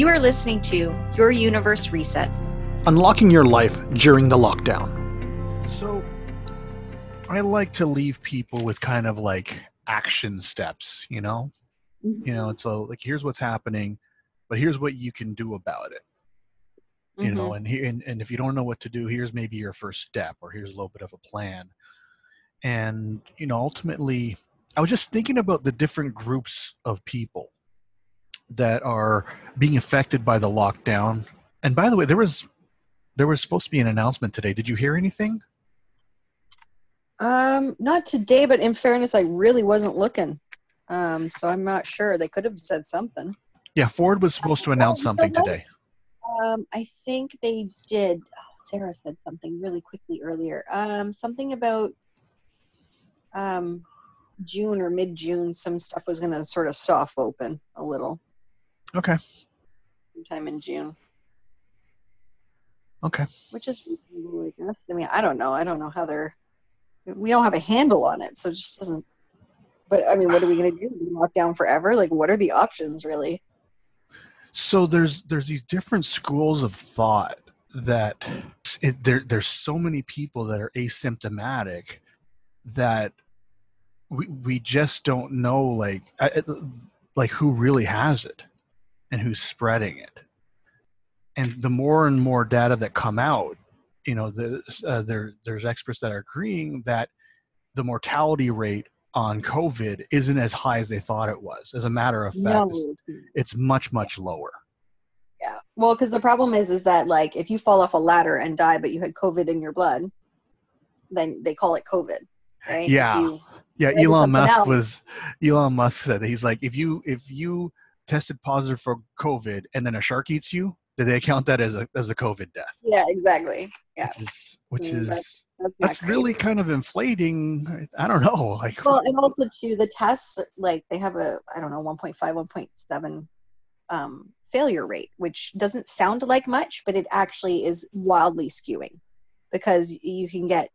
You are listening to Your Universe Reset. Unlocking your life during the lockdown. So, I like to leave people with kind of like action steps, you know? Mm-hmm. You know, it's a, like, here's what's happening, but here's what you can do about it. You know, mm-hmm. and, here, and and if you don't know what to do, here's maybe your first step, or here's a little bit of a plan. And you know, ultimately, I was just thinking about the different groups of people that are being affected by the lockdown. And by the way, there was there was supposed to be an announcement today. Did you hear anything? Um, not today, but in fairness, I really wasn't looking. Um, so I'm not sure. They could have said something. Yeah, Ford was supposed to announce something today. Um, I think they did. Oh, Sarah said something really quickly earlier. Um, something about um, June or mid June, some stuff was going to sort of soft open a little Okay. sometime in June, Okay. which is reasonable, I guess. I mean, I don't know. I don't know how they're. We don't have a handle on it, so it just doesn't. But I mean, what are we going to do? Lock down forever? Like, what are the options, really? So there's there's these different schools of thought that it, there there's so many people that are asymptomatic that we we just don't know like I- I- like who really has it and who's spreading it. And the more and more data that come out, you know, the, uh, there there's experts that are agreeing that the mortality rate on COVID isn't as high as they thought it was. As a matter of fact, No, it's- much much lower. Yeah. Well, because the problem is, is that like if you fall off a ladder and die, but you had COVID in your blood, then they call it COVID, right? Yeah. you- Yeah, Elon Musk else. was Elon Musk said he's like if you if you tested positive for COVID and then a shark eats you, did they count that as a as a COVID death? yeah, exactly. Yeah. Which is which Mm, is That's, not that's really kind of inflating. I don't know, like well, and also too, the tests like they have a I don't know 1.5, 1.7 um, failure rate, which doesn't sound like much, but it actually is wildly skewing because you can get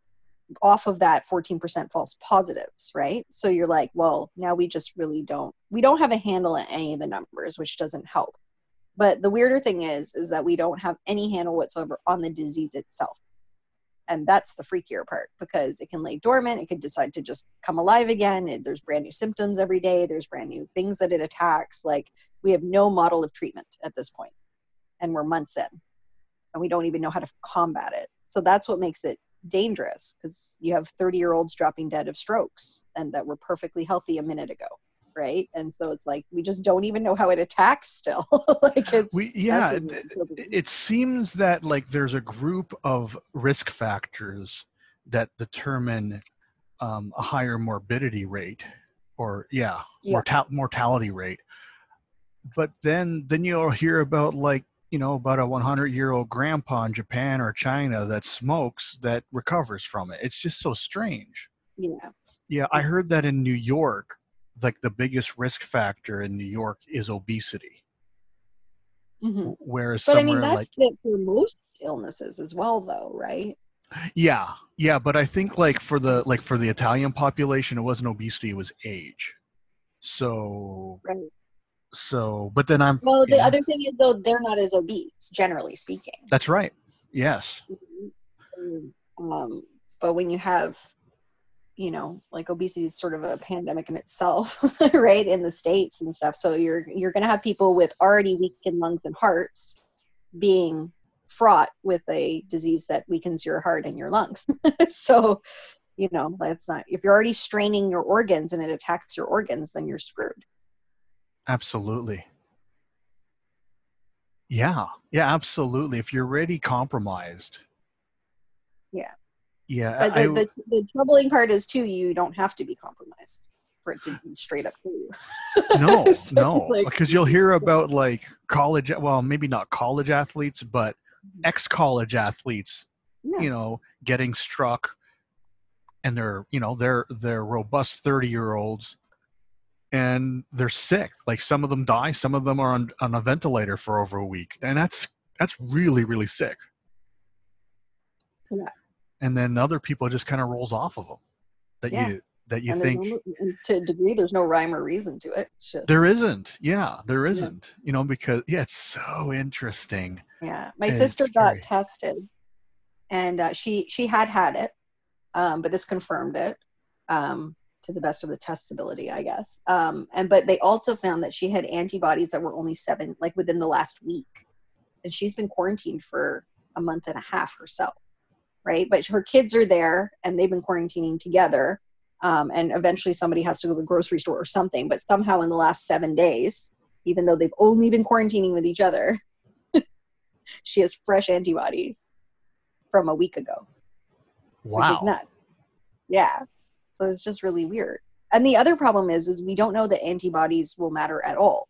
off of that 14% false positives, right? So you're like, well, now we just really don't we don't have a handle at any of the numbers, which doesn't help. But the weirder thing is is that we don't have any handle whatsoever on the disease itself. And that's the freakier part because it can lay dormant, it could decide to just come alive again. There's brand new symptoms every day, there's brand new things that it attacks. Like we have no model of treatment at this point, And we're months in. And we don't even know how to combat it. So that's what makes it dangerous because you have 30 year olds dropping dead of strokes and that were perfectly healthy a minute ago right? And so it's like we just don't even know how it attacks still. Like it's we yeah it, it- seems that like there's a group of risk factors that determine um, a higher morbidity rate or yeah, Yeah. mortal- mortality rate. But then then you'll hear about like you know about a 100 year old grandpa in japan or china that smokes that recovers from it. It's just so strange. Yeah. Yeah i heard that in new york like the biggest risk factor in new york is obesity. Mhm. whereas but i mean that's like it for most illnesses as well though right? Yeah, yeah, but I think like for the like for the Italian population, it wasn't obesity; it was age. So, right so, but then I'm. well the other thing is though they're not as obese generally speaking That's right. Yes. um, but when you have you know like obesity is sort of a pandemic in itself right in the states and stuff so you're you're going to have people with already weakened lungs and hearts being fraught with a disease that weakens your heart and your lungs so you know that's not if you're already straining your organs and it attacks your organs then you're screwed Absolutely. Yeah. Yeah. Absolutely. If you're already compromised. Yeah. Yeah. but I- the, the, the troubling part is too you don't have to be compromised for it to be straight up kill you no, no, like- because you'll hear about like college. Well, maybe not college athletes, but mm-hmm. ex-college athletes yeah. you know getting struck and they're you know they're they're robust 30 year olds and they're sick like some of them die some of them are on, on a ventilator for over a week and that's that's really really sick Yeah. and then other people just kind of rolls off of them that Yeah. you that you and think no- and to a degree, there's no rhyme or reason to it. Just there isn't. Yeah, there isn't. You know, because yeah, it's so interesting. Yeah, my It's sister scary. got tested, and uh, she she had had it, um, but this confirmed it um, to the best of the test's ability, I guess. Um, and but they also found that she had antibodies that were only seven, like within the last week, and she's been quarantined for a month and a half herself, right? But her kids are there, and they've been quarantining together. Um, and eventually, somebody has to go to the grocery store or something. But somehow, in the last seven days, even though they've only been quarantining with each other, she has fresh antibodies from a week ago, which is Wow. nuts. Yeah. So it's just really weird. And the other problem is, is we don't know that antibodies will matter at all,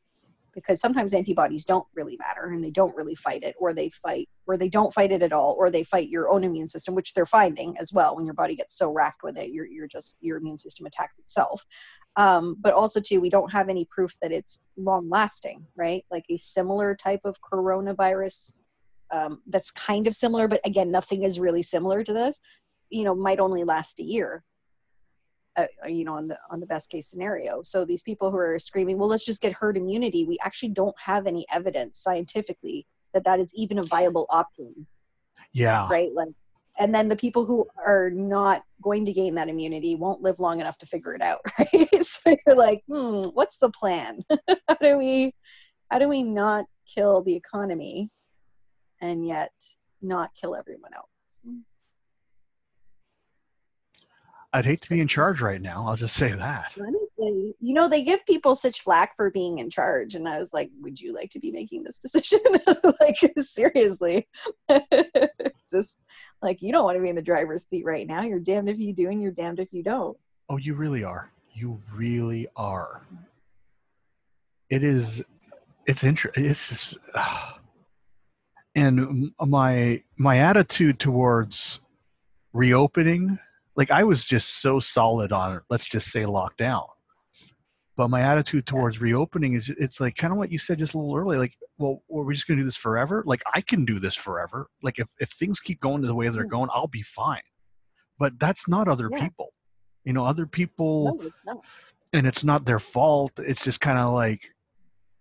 because sometimes antibodies don't really matter and they don't really fight it, or they fight, or they don't fight it at all, or they fight your own immune system, which they're finding as well. When your body gets so racked with it, you're you're just your immune system attacks itself. Um, but also too, we don't have any proof that it's long lasting, right? Like a similar type of coronavirus um, that's kind of similar, but again, nothing is really similar to this. You know, might only last a year. Uh, you know, on the on the best case scenario. So these people who are screaming, "Well, let's just get herd immunity," we actually don't have any evidence scientifically that that is even a viable option, Yeah. right? Like, and then the people who are not going to gain that immunity won't live long enough to figure it out, right? so you're like, hmm, what's the plan? how do we, how do we not kill the economy, and yet not kill everyone else? I'd hate to be in charge right now. I'll just say that. Honestly, you know, they give people such flack for being in charge, and I was like, "Would you like to be making this decision?" like, seriously, it's just like you don't want to be in the driver's seat right now. You're damned if you do, and you're damned if you don't. Oh, you really are. You really are. It is. It's interesting. It's just, and my my attitude towards reopening, like I was just so solid on it. Let's just say lockdown. But my attitude towards reopening is it's like kind of what you said just a little earlier. Like, well, are we just going to do this forever? Like, I can do this forever. Like, if if things keep going the way they're Mm. going, I'll be fine. But that's not other Yeah. people. You know, other people No, it's and it's not their fault it's just kind of like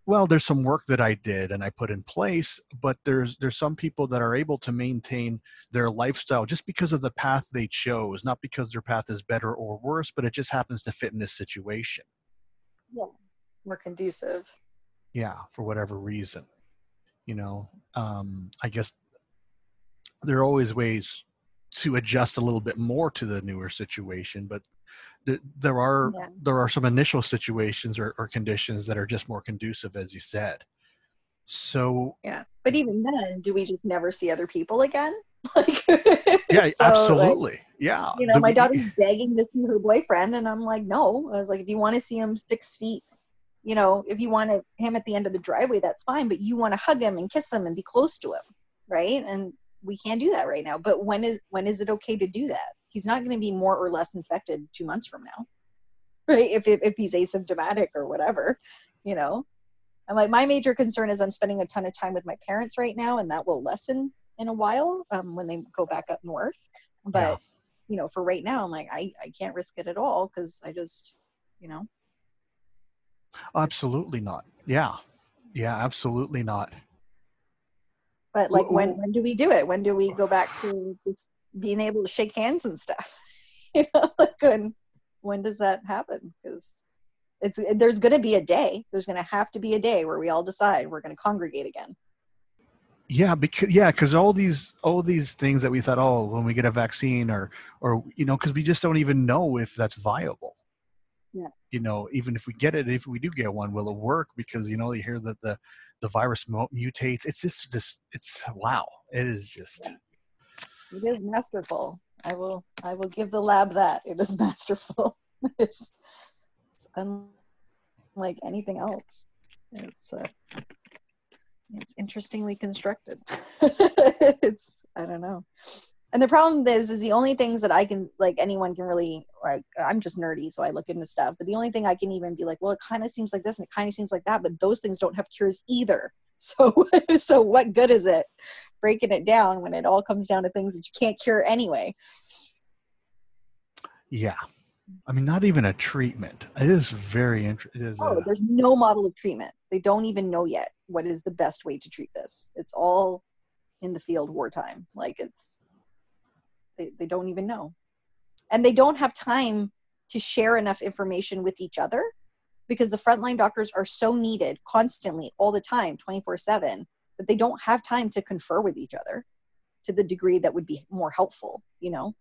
well there's some work that i did and i put in place but there's there's some people that are able to maintain their lifestyle just because of the path they chose not because their path is better or worse but it just happens to fit in this situation Yeah, More conducive. yeah for whatever reason you know um i guess there are always ways to adjust a little bit more to the newer situation but there, there are Yeah. there are some initial situations or, or conditions that are just more conducive as you said so Yeah, but even then, do we just never see other people again? Like, yeah so, like, absolutely yeah you know, The- my daughter's begging to see her boyfriend, and I'm like, no. I was like, if you want to see him six feet, you know, if you want to, him at the end of the driveway, that's fine. But you want to hug him and kiss him and be close to him, right? And we can't do that right now. But when is when is it okay to do that? He's not going to be more or less infected two months from now, right? If if, if he's asymptomatic or whatever, you know. I'm like, my major concern is I'm spending a ton of time with my parents right now, and that will lessen in a while um, when they go back up north. But Yeah. you know, for right now, I'm like, I, I can't risk it at all because I just, you know, absolutely not yeah yeah absolutely not but like when when do we do it? When do we go back to just being able to shake hands and stuff? you know, like when when does that happen? Because it's there's going to be a day. There's going to have to be a day where we all decide we're going to congregate again. Yeah, because yeah, because all these all these things that we thought, oh, when we get a vaccine, or or you know, because we just don't even know if that's viable. Yeah. You know, even if we get it, if we do get one, will it work? Because you know, you hear that the the virus mutates. It's just this. It's wow. It is just. It is masterful. I will I will give the lab that. It is masterful. it's, it's unlike anything else. It's uh, it's interestingly constructed. it's I don't know. And the problem is, is the only things that I can like anyone can really like. I'm just nerdy, so I look into stuff. But the only thing I can even be like, well, it kind of seems like this and it kind of seems like that. But those things don't have cures either. So so what good is it breaking it down when it all comes down to things that you can't cure anyway? Yeah, I mean, not even a treatment. It is very interesting. Oh, uh, there's no model of treatment. They don't even know yet what is the best way to treat this. It's all in the field wartime. Like it's they, they don't even know. And they don't have time to share enough information with each other because the frontline doctors are so needed constantly all the time 24/7 that they don't have time to confer with each other to the degree that would be more helpful, you know,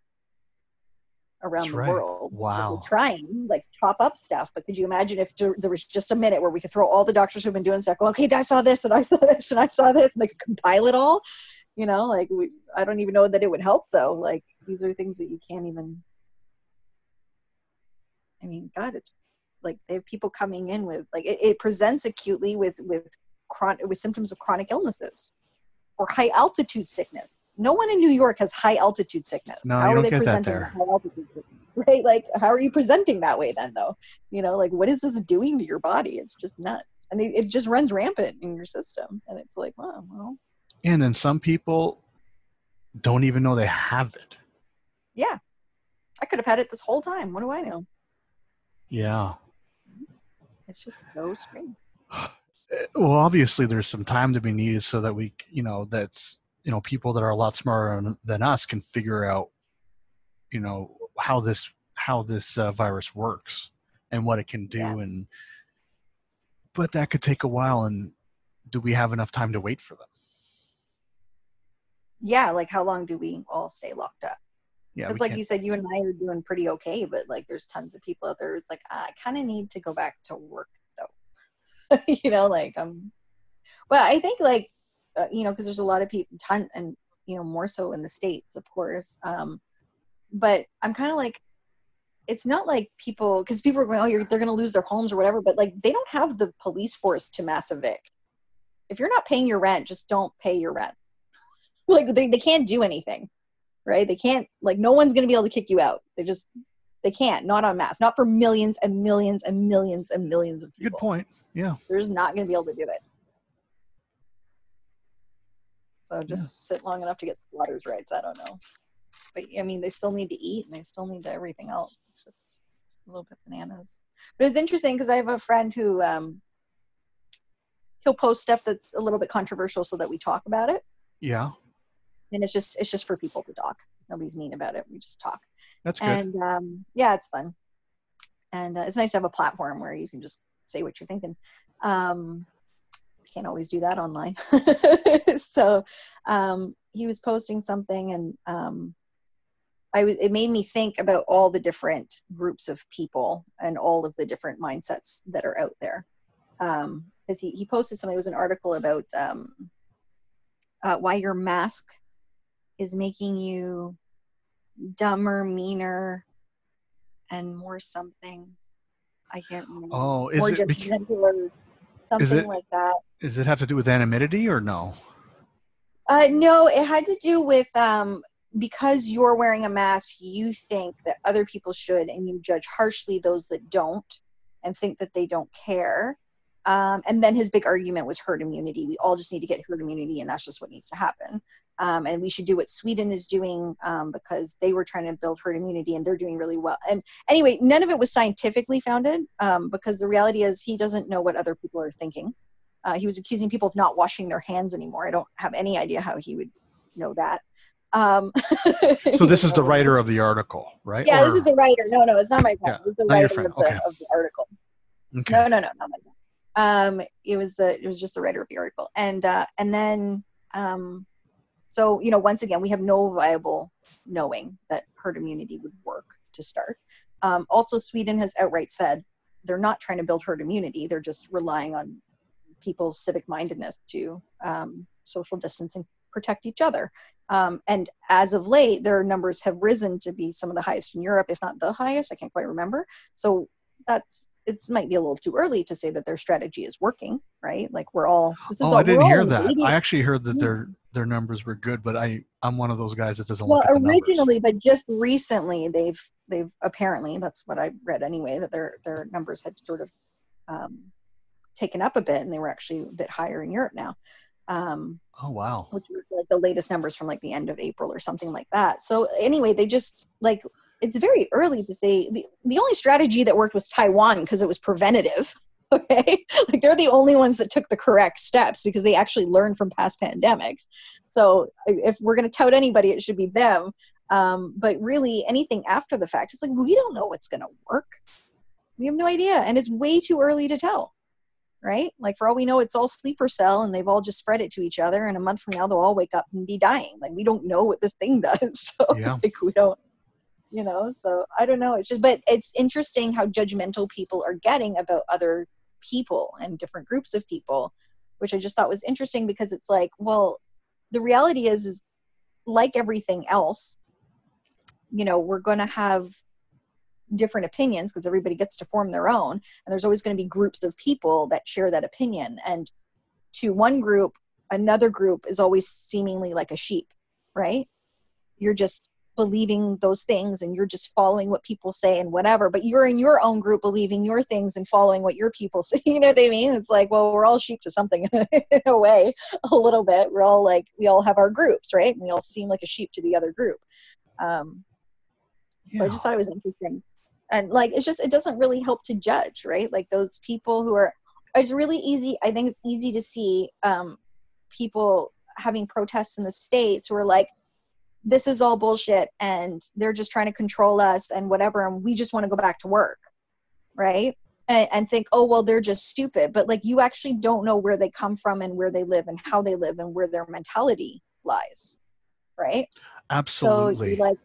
around That's the right. world. Wow. Trying, like, top up stuff. But could you imagine if there there was just a minute where we could throw all the doctors who've been doing stuff, go, okay, I saw this and I saw this and I saw this, and they could compile it all? You know, like, we, I don't even know that it would help, though. Like, these are things that you can't even. I mean, God, it's like they have people coming in with like it, it presents acutely with with chron- with symptoms of chronic illnesses or high altitude sickness. No one in New York has high altitude sickness. No, how are don't they get that presenting there. high altitude sickness? Right? Like, how are you presenting that way then, though? You know, like, what is this doing to your body? It's just nuts. And it, it just runs rampant in your system. And it's like, wow, well, And then some people don't even know they have it. yeah. I could have had it this whole time. What do I know? Yeah. It's just so strange. Well, obviously, there's some time to be needed so that we, you know, that's, you know, people that are a lot smarter than- than us can figure out, you know, how this how this uh, virus works and what it can do, Yeah. and but that could take a while. And do we have enough time to wait for them? Yeah, like how long do we all stay locked up? Yeah, Because, like can't- you said, you and I are doing pretty okay, but like there's tons of people out there who's like, "Ah, I kind of need to go back to work though. you know, like um, well, I think like uh, you know, because there's a lot of people, ton, and you know, more so in the states, of course. Um, but I'm kind of like, it's not like people, because people are going, oh, you're, they're going to lose their homes or whatever, but like they don't have the police force to mass evict. If you're not paying your rent, just don't pay your rent. like they, they can't do anything right? They can't like no one's going to be able to kick you out. They just they can't. Not on mass. Not for millions and millions and millions and millions of people. good point. Yeah, They're just not going to be able to do it. So just sit long enough to get squatters' rights. I don't know, but I mean, they still need to eat and they still need to everything else. It's just a little bit bananas. But it's interesting because I have a friend who um, he'll post stuff that's a little bit controversial so that we talk about it yeah, and it's just it's just for people to talk. Nobody's mean about it. We just talk. That's good. and um, yeah it's fun. And uh, it's nice to have a platform where you can just say what you're thinking. Um, can't always do that online. So um, he was posting something and um, I was it made me think about all the different groups of people and all of the different mindsets that are out there. Um, because he, he posted something it was an article about um, uh, why your mask is making you dumber, meaner, and more something. I can't remember. oh, is more it bec- judgmental or something it- like that. does it have to do with anonymity or no? Uh, no, it had to do with um, because you're wearing a mask, you think that other people should, and you judge harshly those that don't, and think that they don't care. Um, and then his big argument was herd immunity. We all just need to get herd immunity, and that's just what needs to happen. Um, and we should do what Sweden is doing um, because they were trying to build herd immunity, and they're doing really well. And anyway, none of it was scientifically founded um, because the reality is he doesn't know what other people are thinking. Uh, he was accusing people of not washing their hands anymore. I don't have any idea how he would know that. Um, So this is the writer of the article, right? Yeah, this is the writer. No, no, it's not my. Yeah, This is the writer of the, Okay. of the article. okay. No, no, no, not my. Um, it was the it was just the writer of the article, and uh, and then um, so you know once again we have no viable knowing that herd immunity would work to start. Um, also, Sweden has outright said they're not trying to build herd immunity; they're just relying on people's civic mindedness to um, social distance and protect each other. Um, and as of late, their numbers have risen to be some of the highest in Europe, if not the highest. I can't quite remember. So that's it might be a little too early to say that their strategy is working, right? Like we're all. This is Oh, all, I didn't hear that. I actually heard that their their numbers were good, but I I'm one of those guys that doesn't well look at the originally but just recently they've they've apparently that's what i read anyway that their their numbers had sort of um, taken up a bit and they were actually a bit higher in europe now um, Oh wow. which was like the latest numbers from like the end of april or something like that so anyway they just like it's very early to say the, the only strategy that worked was Taiwan because it was preventative. Okay. like they're the only ones that took the correct steps because they actually learned from past pandemics. So if we're going to tout anybody, it should be them. Um, but really, anything after the fact, it's like we don't know what's going to work. We have no idea. And it's way too early to tell right? Like for all we know, it's all sleeper cell and they've all just spread it to each other. And a month from now, they'll all wake up and be dying. Like we don't know what this thing does. So Yeah. like we don't, you know, so I don't know. It's just, but it's interesting how judgmental people are getting about other people and different groups of people, which I just thought was interesting because it's like, well, the reality is, is like everything else, you know, we're going to have different opinions because everybody gets to form their own and there's always going to be groups of people that share that opinion and to one group another group is always seemingly like a sheep right you're just believing those things and you're just following what people say and whatever but you're in your own group believing your things and following what your people say you know what i mean? It's like well we're all sheep to something in a way a little bit. We're all like we all have our groups right? And we all seem like a sheep to the other group. Um, so i just thought it was interesting. And like it's just it doesn't really help to judge right? Like those people who are it's really easy i think it's easy to see um, people having protests in the states who are like this is all bullshit and they're just trying to control us and whatever and we just want to go back to work right? And, and think oh well they're just stupid but like you actually don't know where they come from and where they live and how they live and where their mentality lies right? Absolutely. so like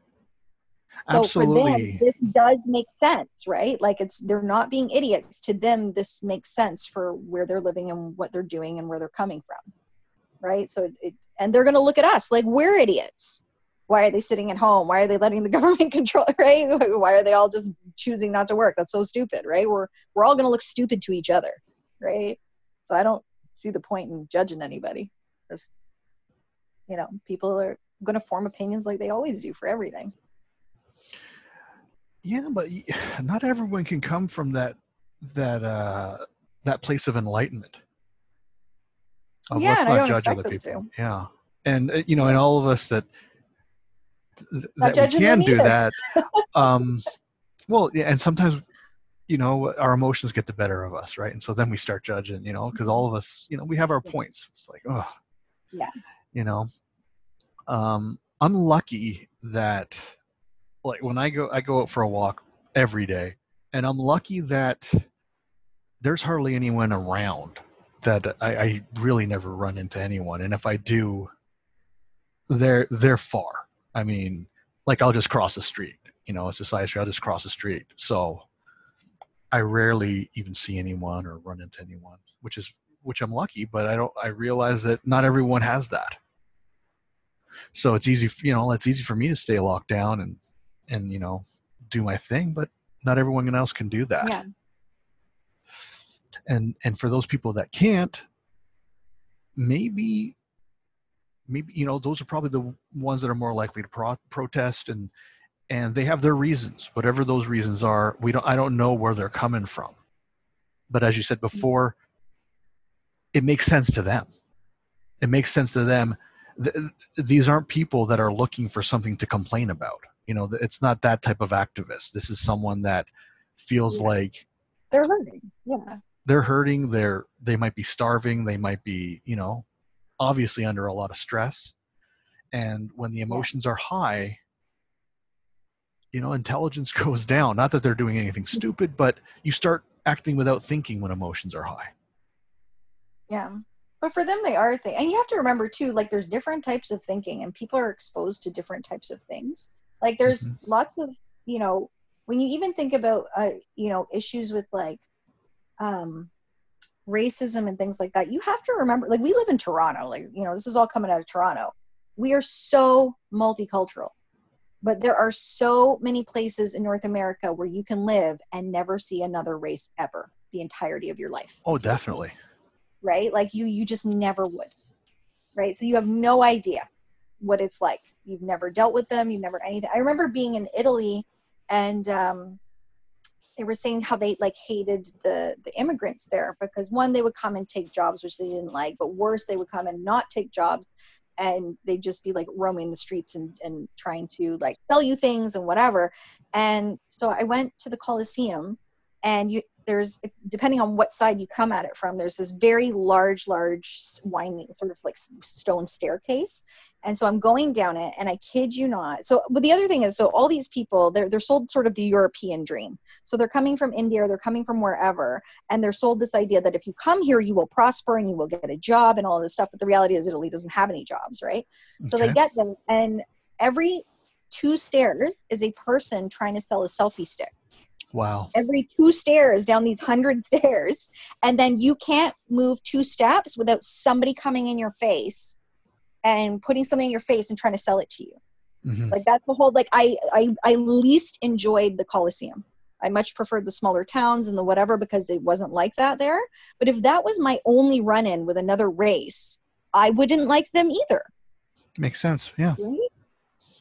so for them this does make sense right? Like it's they're not being idiots. To them this makes sense for where they're living and what they're doing and where they're coming from right? So it, and they're going to look at us like we're idiots why are they sitting at home? Why are they letting the government control right? Why are they all just choosing not to work? That's so stupid right? We're we're all going to look stupid to each other right? So i don't see the point in judging anybody. Just you know people are going to form opinions like they always do for everything. Yeah but not everyone can come from that that uh that place of enlightenment. Of Yeah, let's not don't judge other people. to. yeah. And uh, you know and all of us that th- that we can do either. that um well yeah and sometimes you know our emotions get the better of us right? And so then we start judging you know because all of us you know we have our points. It's like oh Yeah. you know um i'm lucky that like when i go i go out for a walk every day and i'm lucky that there's hardly anyone around that I, I really never run into anyone. And if i do they're they're far i mean like i'll just cross the street you know it's a side street i'll just cross the street. So i rarely even see anyone or run into anyone which is which i'm lucky but i don't i realize that not everyone has that. So it's easy you know it's easy for me to stay locked down and and you know do my thing but not everyone else can do that. Yeah. And and for those people that can't maybe maybe you know those are probably the ones that are more likely to pro- protest and and they have their reasons. Whatever those reasons are we don't i don't know where they're coming from. But as you said mm-hmm. before it makes sense to them. It makes sense to them. Th- these aren't people that are looking for something to complain about. You know it's not that type of activist. This is someone that feels Yeah. like they're hurting. Yeah. they're hurting. They're they might be starving. They might be you know obviously under a lot of stress and when the emotions are high you know intelligence goes down not that they're doing anything stupid but you start acting without thinking when emotions are high Yeah. But for them, they are thing. And you have to remember, too, like there's different types of thinking and people are exposed to different types of things. Like there's lots of, you know, when you even think about, uh, you know, issues with like um, racism and things like that, you have to remember, like we live in Toronto. Like, you know, this is all coming out of Toronto. We are so multicultural. But there are so many places in North America where you can live and never see another race ever the entirety of your life oh definitely right? Like you you just never would. Right? So you have no idea what it's like. You've never dealt with them, you've never anything. I remember being in Italy and um they were saying how they like hated the the immigrants there because one they would come and take jobs which they didn't like, but worse they would come and not take jobs and they'd just be like roaming the streets and, and trying to like sell you things and whatever. And so i went to the coliseum and you there's depending on what side you come at it from there's this very large large winding sort of like stone staircase. And so i'm going down it and i kid you not. So but the other thing is so all these people they're, they're sold sort of the european dream. So they're coming from india or they're coming from wherever and they're sold this idea that if you come here you will prosper and you will get a job and all this stuff. But the reality is italy doesn't have any jobs right? So they get them and every two stairs is a person trying to sell a selfie stick Wow. every two stairs down these hundred stairs and then you can't move two steps without somebody coming in your face and putting something in your face and trying to sell it to you Mhm. like that's the whole like i i, I least enjoyed the coliseum i much preferred the smaller towns and the whatever because it wasn't like that there but if that was my only run-in with another race i wouldn't like them either Makes sense. Yeah. right?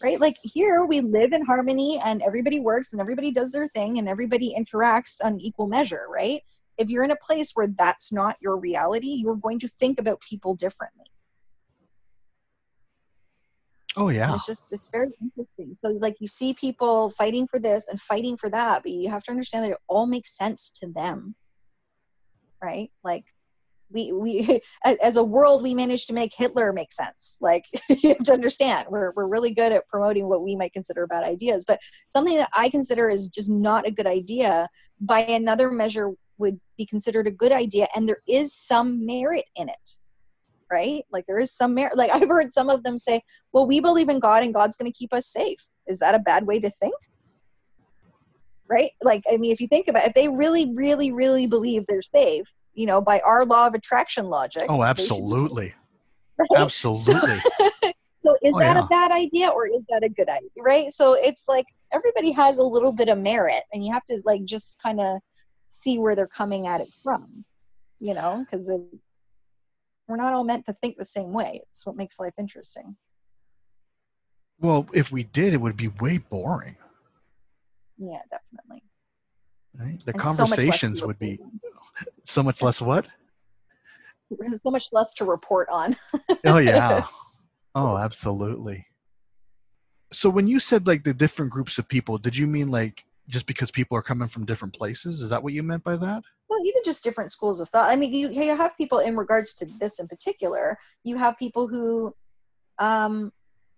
Right? Like here we live in harmony and everybody works and everybody does their thing and everybody interacts on equal measure, right? If you're in a place where that's not your reality, you're going to think about people differently. Oh And yeah. It's just it's very interesting. So like you see people fighting for this and fighting for that, but you have to understand that it all makes sense to them. Right? Like we we as a world we managed to make Hitler make sense. Like you have to understand we're we're really good at promoting what we might consider bad ideas, but something that I consider is just not a good idea by another measure would be considered a good idea and there is some merit in it. Right? Like there is some merit like I've heard some of them say, "Well, we believe in God and God's going to keep us safe." Is that a bad way to think? Right? Like I mean if you think about it, if they really really really believe they're safe, you know, by our law of attraction logic. Oh, they should be absolutely. right? Absolutely. So is Oh, that yeah. a bad idea or is that a good idea? Right? So it's like everybody has a little bit of merit and you have to like just kind of see where they're coming at it from, you know, because we're not all meant to think the same way. It's what makes life interesting. well, if we did, it would be way boring. Yeah, definitely. Right? The And so much less to conversations would be so much less what? so much less to report on. Oh yeah. Oh, absolutely. So when you said like the different groups of people, did you mean like just because people are coming from different places? Is that what you meant by that? well even just different schools of thought i mean you, you have people in regards to this in particular you have people who um,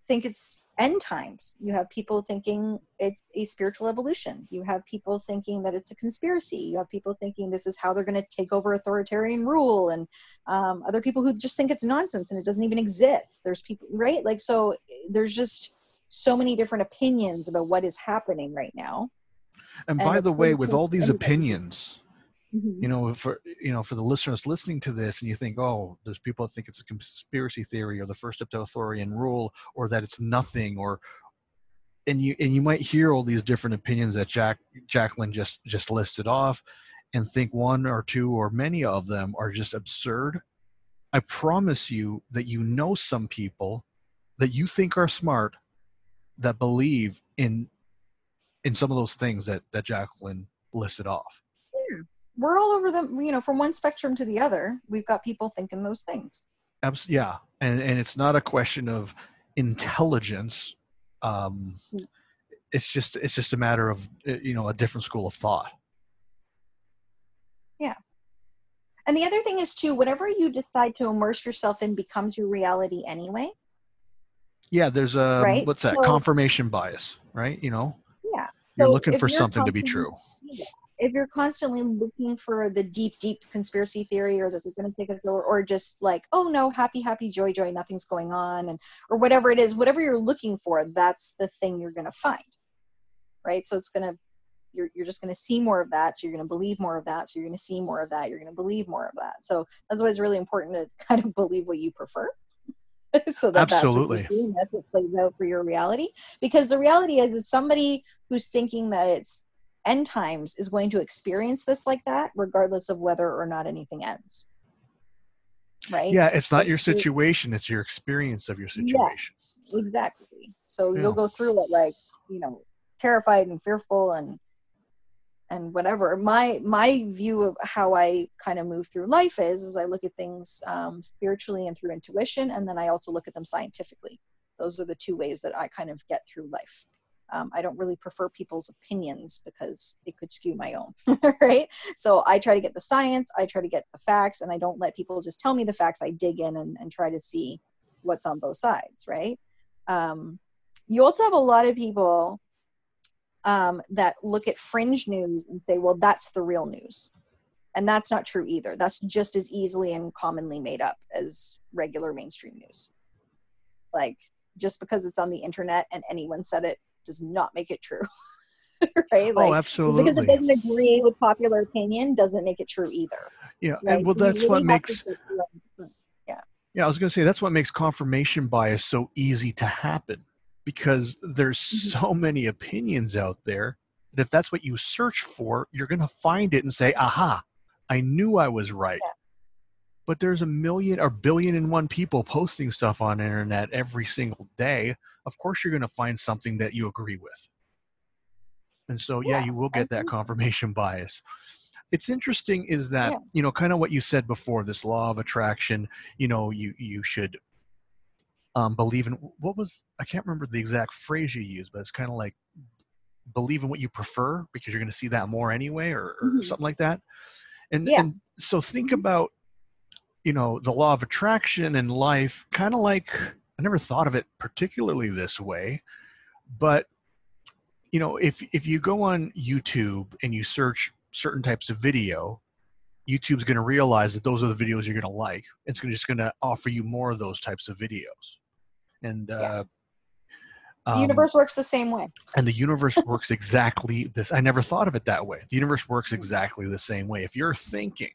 think it's end times. You have people thinking it's a spiritual evolution. You have people thinking that it's a conspiracy. You have people thinking this is how they're going to take over authoritarian rule and um, other people who just think it's nonsense and it doesn't even exist. There's people right? Like so there's just so many different opinions about what is happening right now. And, And by the way, with all these everybody- opinions, you know, for you know, for the listeners listening to this, and you think, oh, there's people that think it's a conspiracy theory or the first authoritarian rule, or that it's nothing, or and you and you might hear all these different opinions that Jack Jacqueline just just listed off, and think one or two or many of them are just absurd. I promise you that you know some people that you think are smart that believe in in some of those things that that Jacqueline listed off. We're all over them you know from one spectrum to the other. We've got people thinking those things. Abs- yeah, and and it's not a question of intelligence. Um, it's just it's just a matter of uh, you know a different school of thought. Yeah. And the other thing is too whatever you decide to immerse yourself in becomes your reality anyway. Yeah, there's a Right, what's that? So- confirmation bias, right? You know, yeah. You're looking for you're something to be true. If you're constantly looking for the deep deep conspiracy theory or that they're going to take us over or just like oh no happy happy joy joy nothing's going on and or whatever it is whatever you're looking for that's the thing you're going to find right? So it's going to you're, you're just going to see more of that. So you're going to believe more of that. So you're going to see more of that. You're going to believe more of that. So that's why it's really important to kind of believe what you prefer so that Absolutely. that's what you're seeing. That's what plays out for your reality. Because the reality is is somebody who's thinking that it's end times is going to experience this like that regardless of whether or not anything ends right Yeah, it's not your situation; it's your experience of your Yeah. situation. exactly so Yeah. you'll go through it like you know terrified and fearful and and whatever my my view of how i kind of move through life is is i look at things um, spiritually and through intuition and then i also look at them scientifically those are the two ways that i kind of get through life um, i don't really prefer people's opinions because it could skew my own right so i try to get the science i try to get the facts and i don't let people just tell me the facts i dig in and, and try to see what's on both sides right um, you also have a lot of people um, that look at fringe news and say, well, that's the real news. And that's not true either. That's just as easily and commonly made up as regular mainstream news. Like, just because it's on the internet and anyone said it does not make it true. right? Like, oh, absolutely. because it doesn't agree with popular opinion doesn't make it true either. Yeah, right? and well, that's really what makes. Yeah. Yeah, I was going to say that's what makes confirmation bias so easy to happen because there's mm-hmm. so many opinions out there that if that's what you search for, you're going to find it and say, aha, I knew I was right. Yeah. But there's a million or billion and one people posting stuff on internet every single day. Of course, you're going to find something that you agree with. And so, yeah, yeah you will get that confirmation bias. It's interesting is that, yeah. you know, kind of what you said before, this law of attraction, you know, you, you should um, believe in what was I can't remember the exact phrase you used, but it's kind of like believe in what you prefer because you're going to see that more anyway, or, or mm-hmm. something like that. And yeah. and so think mm-hmm. about you know the law of attraction in life, kind of like I never thought of it particularly this way, but you know if if you go on YouTube and you search certain types of video YouTube's going to realize that those are the videos you're going to like. It's just going to offer you more of those types of videos. And uh, the um, universe works the same way. And the universe works exactly this. I never thought of it that way. The universe works exactly the same way. If you're thinking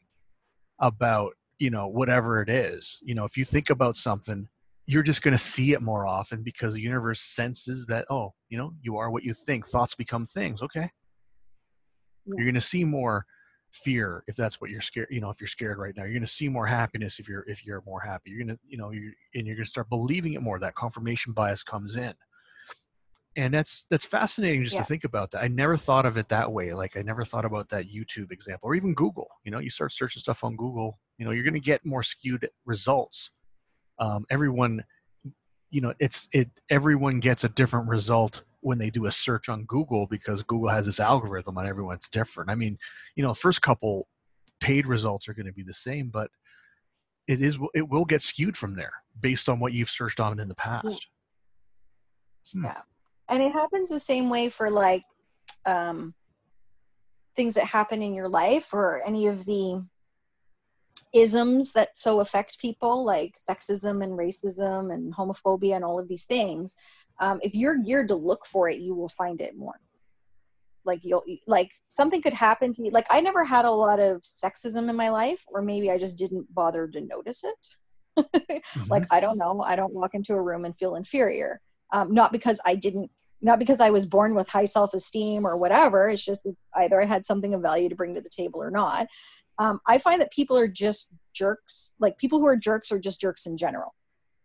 about, you know, whatever it is, you know, if you think about something, you're just going to see it more often because the universe senses that, oh, you know, you are what you think. Thoughts become things. Okay. Yeah. You're going to see more fear if that's what you're scared you know if you're scared right now you're going to see more happiness if you're if you're more happy you're going to you know you and you're going to start believing it more that confirmation bias comes in and that's that's fascinating just yeah. to think about that i never thought of it that way like i never thought about that youtube example or even google you know you start searching stuff on google you know you're going to get more skewed results um, everyone you know it's it everyone gets a different result when they do a search on Google because Google has this algorithm on everyone's different. I mean, you know, the first couple paid results are going to be the same, but it is it will get skewed from there based on what you've searched on in the past. Hmm. Yeah, and it happens the same way for like um, things that happen in your life or any of the isms that so affect people like sexism and racism and homophobia and all of these things um, if you're geared to look for it you will find it more. Like you'll like something could happen to me. Like i never had a lot of sexism in my life or maybe i just didn't bother to notice it. Mm-hmm. like i don't know. I don't walk into a room and feel inferior. Um, not because i didn't not because i was born with high self-esteem or whatever. It's just either i had something of value to bring to the table or not um, i find that people are just jerks. Like people who are jerks are just jerks in general.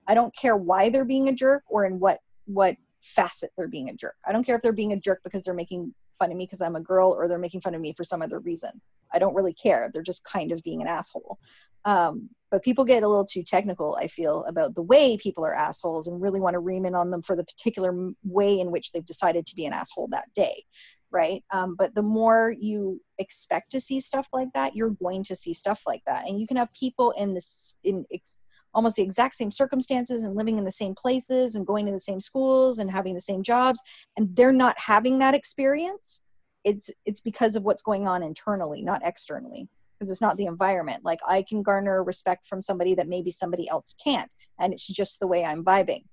I don't care why they're being a jerk or in what what facet they're being a jerk. I don't care if they're being a jerk because they're making fun of me because i'm a girl or they're making fun of me for some other reason. I don't really care. They're just kind of being an asshole. Um, but people get a little too technical i feel about the way people are assholes and really want to ream in on them for the particular way in which they've decided to be an asshole that day right? Um, but the more you expect to see stuff like that you're going to see stuff like that. And you can have people in this in ex- almost the exact same circumstances and living in the same places and going to the same schools and having the same jobs and they're not having that experience it's it's because of what's going on internally not externally because it's not the environment. Like i can garner respect from somebody that maybe somebody else can't and it's just the way i'm vibing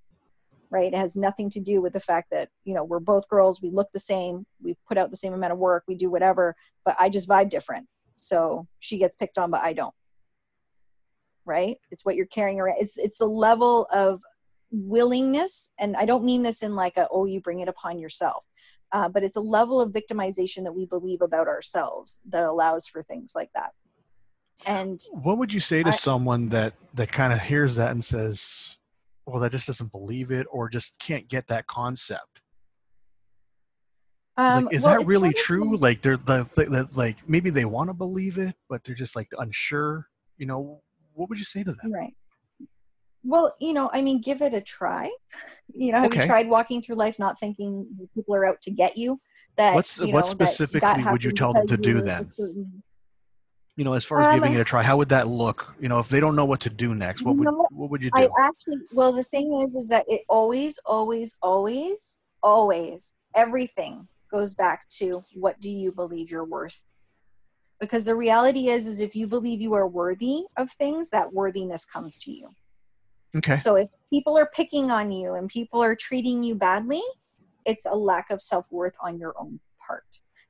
right? It has nothing to do with the fact that, you know, we're both girls, we look the same, we put out the same amount of work, we do whatever, but I just vibe different. So she gets picked on, but I don't. Right? It's what you're carrying around. It's it's the level of willingness, and I don't mean this in like a oh you bring it upon yourself, uh, but it's a level of victimization that we believe about ourselves that allows for things like that. And what would you say to I, someone that that kind of hears that and says, well that just doesn't believe it or just can't get that concept Um, like, is well, that really of true? like- they're the, the, like maybe they want to believe it, but they're just like unsure. You know, what would you say to them? Right. Well, you know, I mean, give it a try. You know, have you tried walking through life not thinking people are out to get you? That What's- you what know, that- that specifically would you tell them to do then? certain- You know, as far as Um, giving it a try, how would that look? You know, if they don't know what to do next, what would what? what would you do? I actually, well, the thing is, is that it always, always, always, always, everything goes back to what do you believe you're worth? Because the reality is, is if you believe you are worthy of things, that worthiness comes to you. Okay. So if people are picking on you and people are treating you badly, it's a lack of self-worth on your own part.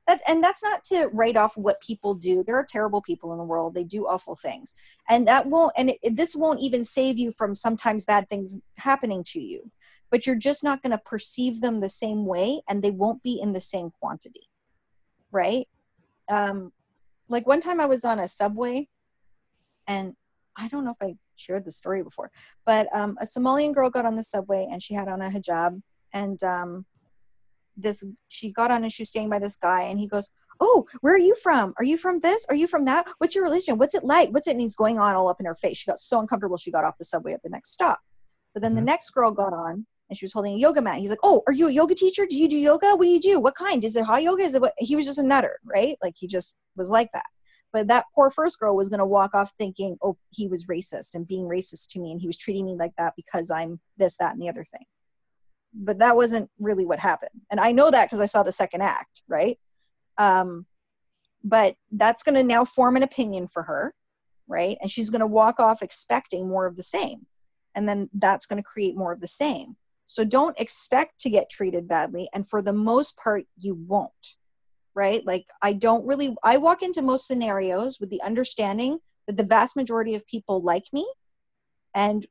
That and that's not to write off what people do. There are terrible people in the world. They do awful things. And that won't and it, this won't even save you from sometimes bad things happening to you. But you're just not going to perceive them the same way and they won't be in the same quantity. Right? Um like one time I was on a subway and I don't know if I shared the story before, but um, a Somalian girl got on the subway and she had on a hijab, and um, this she got on and she was staying by this guy, and he goes, "Oh, where are you from? Are you from this? Are you from that? What's your religion? What's it like? What's it?" And he's going on all up in her face. She got so uncomfortable she got off the subway at the next stop. But then the Mhm. next girl got on and she was holding a yoga mat. He's like, "Oh, are you a yoga teacher? Do you do yoga? What do you do? What kind? Is it hot yoga? Is it what?" He was just a nutter, right? Like he just was like that. But that poor first girl was going to walk off thinking, oh, he was racist and being racist to me, and he was treating me like that because I'm this, that, and the other thing. But that wasn't really what happened. And I know that because I saw the second act, right? Um, but that's going to now form an opinion for her, right? And she's going to walk off expecting more of the same. And then that's going to create more of the same. So don't expect to get treated badly. And for the most part, you won't right? Like I don't really I walk into most scenarios with the understanding that the vast majority of people like me and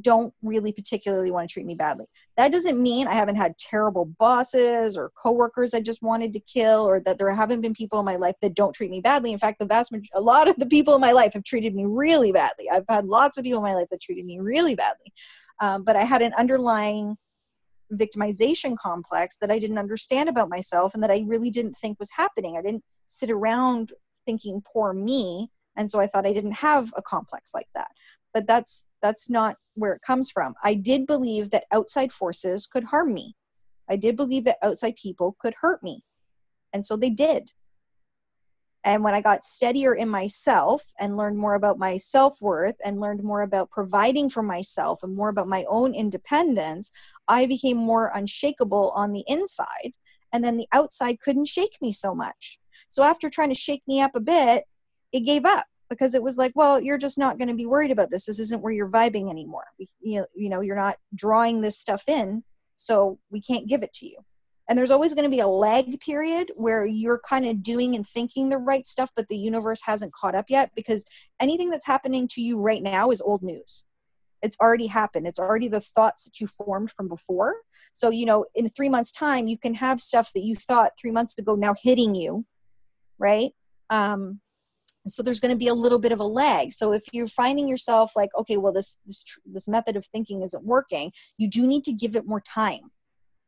don't really particularly want to treat me badly. That doesn't mean I haven't had terrible bosses or coworkers I just wanted to kill or that there haven't been people in my life that don't treat me badly. In fact, the vast majority, a lot of the people in my life have treated me really badly. I've had lots of people in my life that treated me really badly. Um, but I had an underlying victimization complex that I didn't understand about myself and that I really didn't think was happening. I didn't sit around thinking poor me and so I thought I didn't have a complex like that. But that's that's not where it comes from. I did believe that outside forces could harm me. I did believe that outside people could hurt me. And so they did. And when I got steadier in myself and learned more about my self worth and learned more about providing for myself and more about my own independence, I became more unshakable on the inside. And then the outside couldn't shake me so much. So after trying to shake me up a bit, it gave up because it was like, well, you're just not going to be worried about this. This isn't where you're vibing anymore. You you know, you're not drawing this stuff in, so we can't give it to you. And there's always going to be a lag period where you're kind of doing and thinking the right stuff but the universe hasn't caught up yet because anything that's happening to you right now is old news. It's already happened. It's already the thoughts that you formed from before. So you know in three months time you can have stuff that you thought three months ago now hitting you right? Um so there's going to be a little bit of a lag. So if you're finding yourself like okay well this this this method of thinking isn't working you do need to give it more time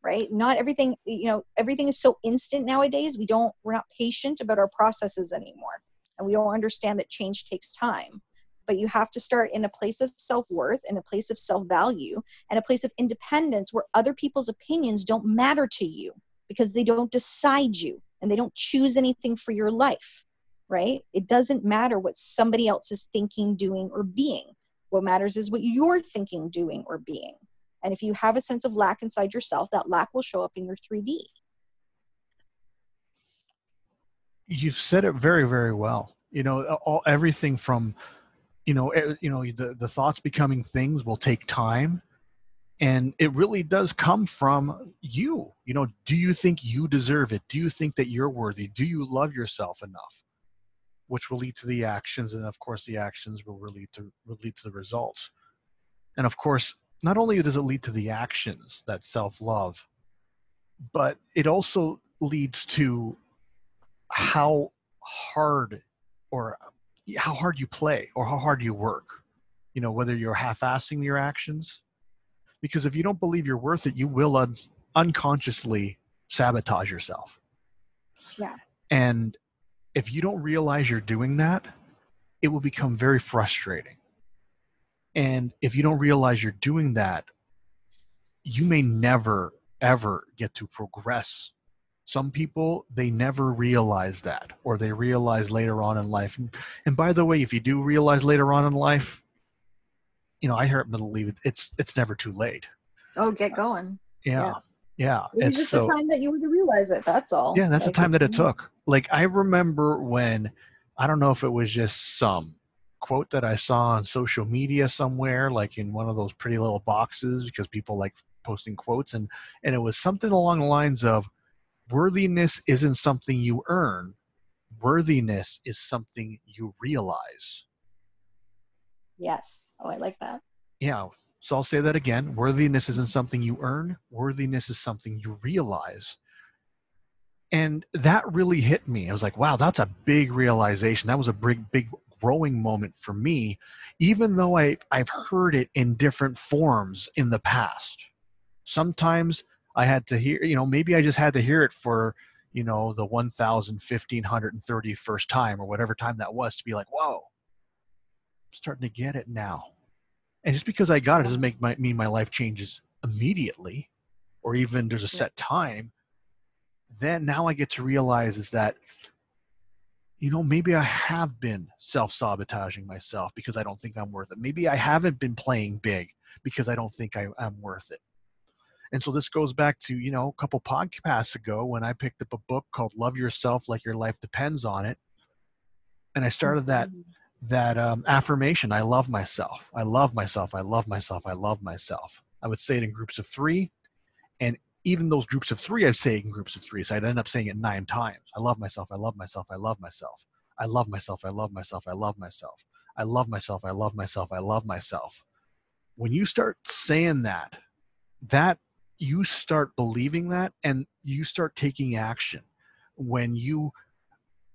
right? Not everything you know everything is so instant nowadays we don't we're not patient about our processes anymore. And we don't understand that change takes time. But you have to start in a place of self-worth in a place of self-value and a place of independence where other people's opinions don't matter to you because they don't decide you and they don't choose anything for your life right it doesn't matter what somebody else is thinking doing or being what matters is what you're thinking doing or being and if you have a sense of lack inside yourself, that lack will show up in your 3D. You've said it very, very well. You know, all everything from, you know, you know, the the thoughts becoming things will take time, and it really does come from you. You know, do you think you deserve it? Do you think that you're worthy? Do you love yourself enough? Which will lead to the actions, and of course, the actions will lead to will lead to the results. And of course, not only does it lead to the actions that self love, but it also leads to how hard or how hard you play or how hard you work. You know, whether you're half assing your actions. Because if you don't believe you're worth it, you will un- unconsciously sabotage yourself. Yeah. And if you don't realize you're doing that, it will become very frustrating. And if you don't realize you're doing that, you may never, ever get to progress. Some people, they never realize that, or they realize later on in life. And, and by the way, if you do realize later on in life, you know, I hear happen to believe it's it's never too late. Oh, get going. Yeah. Yeah. Yeah. It was And just the time that you were to realize it. That's all. yeah, that's Like, the time that it took. Like I remember when I don't know if it was just some quote that I saw on social media somewhere, like in one of those pretty little boxes, because people like posting quotes, and and it was something along the lines of worthiness isn't something you earn, worthiness is something you realize. Yes. Oh, I like that. Yeah. So I'll say that again. Worthiness isn't something you earn, worthiness is something you realize. And that really hit me. I was like, wow, that's a big realization. That was a big, big growing moment for me, even though I, I've heard it in different forms in the past. Sometimes I had to hear, you know, maybe I just had to hear it for, you know, the 1,1531st time or whatever time that was to be like, whoa, I'm starting to get it now. And just because I got it doesn't make my, mean my life changes immediately or even there's a set time. Then now I get to realize is that, you know, maybe I have been self sabotaging myself because I don't think I'm worth it. Maybe I haven't been playing big because I don't think I, I'm worth it. And so this goes back to, you know, a couple podcasts ago when I picked up a book called Love Yourself Like Your Life Depends on It. And I started that that um, affirmation i love myself i love myself i love myself i love myself i would say it in groups of three even those groups of three i'd say in groups of three so i'd end up saying it nine times. I love myself i love myself i love myself. I love myself i love myself i love myself. I love myself i love myself i love myself. When you start saying that that you start believing that and you start taking action. When you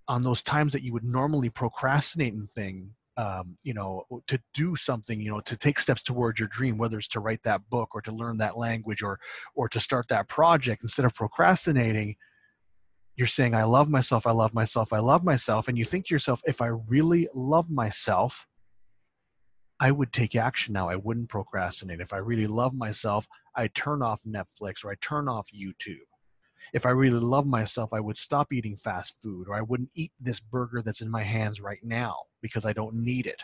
on those times that you would normally procrastinate and thing um, you know to do something you know to take steps towards your dream whether it's to write that book or to learn that language or or to start that project instead of procrastinating you're saying i love myself i love myself i love myself and you think to yourself if i really love myself i would take action now i wouldn't procrastinate. If i really love myself i turn off netflix or i turn off youtube. If I really love myself, I would stop eating fast food or I wouldn't eat this burger that's in my hands right now because I don't need it.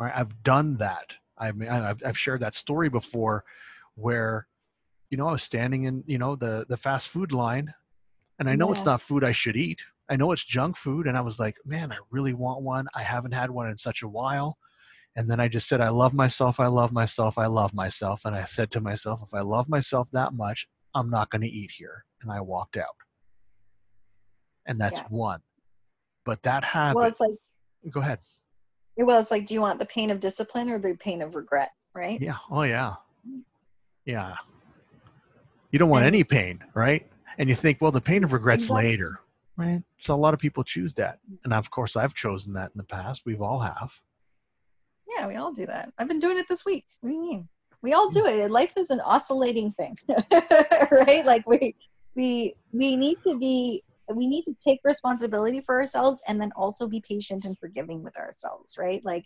All right, I've done that. I mean, I've, I've shared that story before where, you know, I was standing in, you know, the, the fast food line and I know it's not food I should eat. I know it's junk food. And I was like, man, I really want one. I haven't had one in such a while. And then I just said, I love myself. I love myself. I love myself. And I said to myself, if I love myself that much, I'm not going to eat here. And I walked out. And that's Yeah. one. But that habit, Well, it's like, go ahead. well, it's like, do you want the pain of discipline or the pain of regret? Right. Yeah. Oh, yeah. Yeah. You don't want any pain, right? And you think, well, the pain of regret's Exactly. later, right? So a lot of people choose that. And of course, I've chosen that in the past. We've all have. Yeah, we all do that. I've been doing it this week. What do you mean? We all do it. Life is an oscillating thing, right? Like we we we need to be we need to take responsibility for ourselves and then also be patient and forgiving with ourselves, right? Like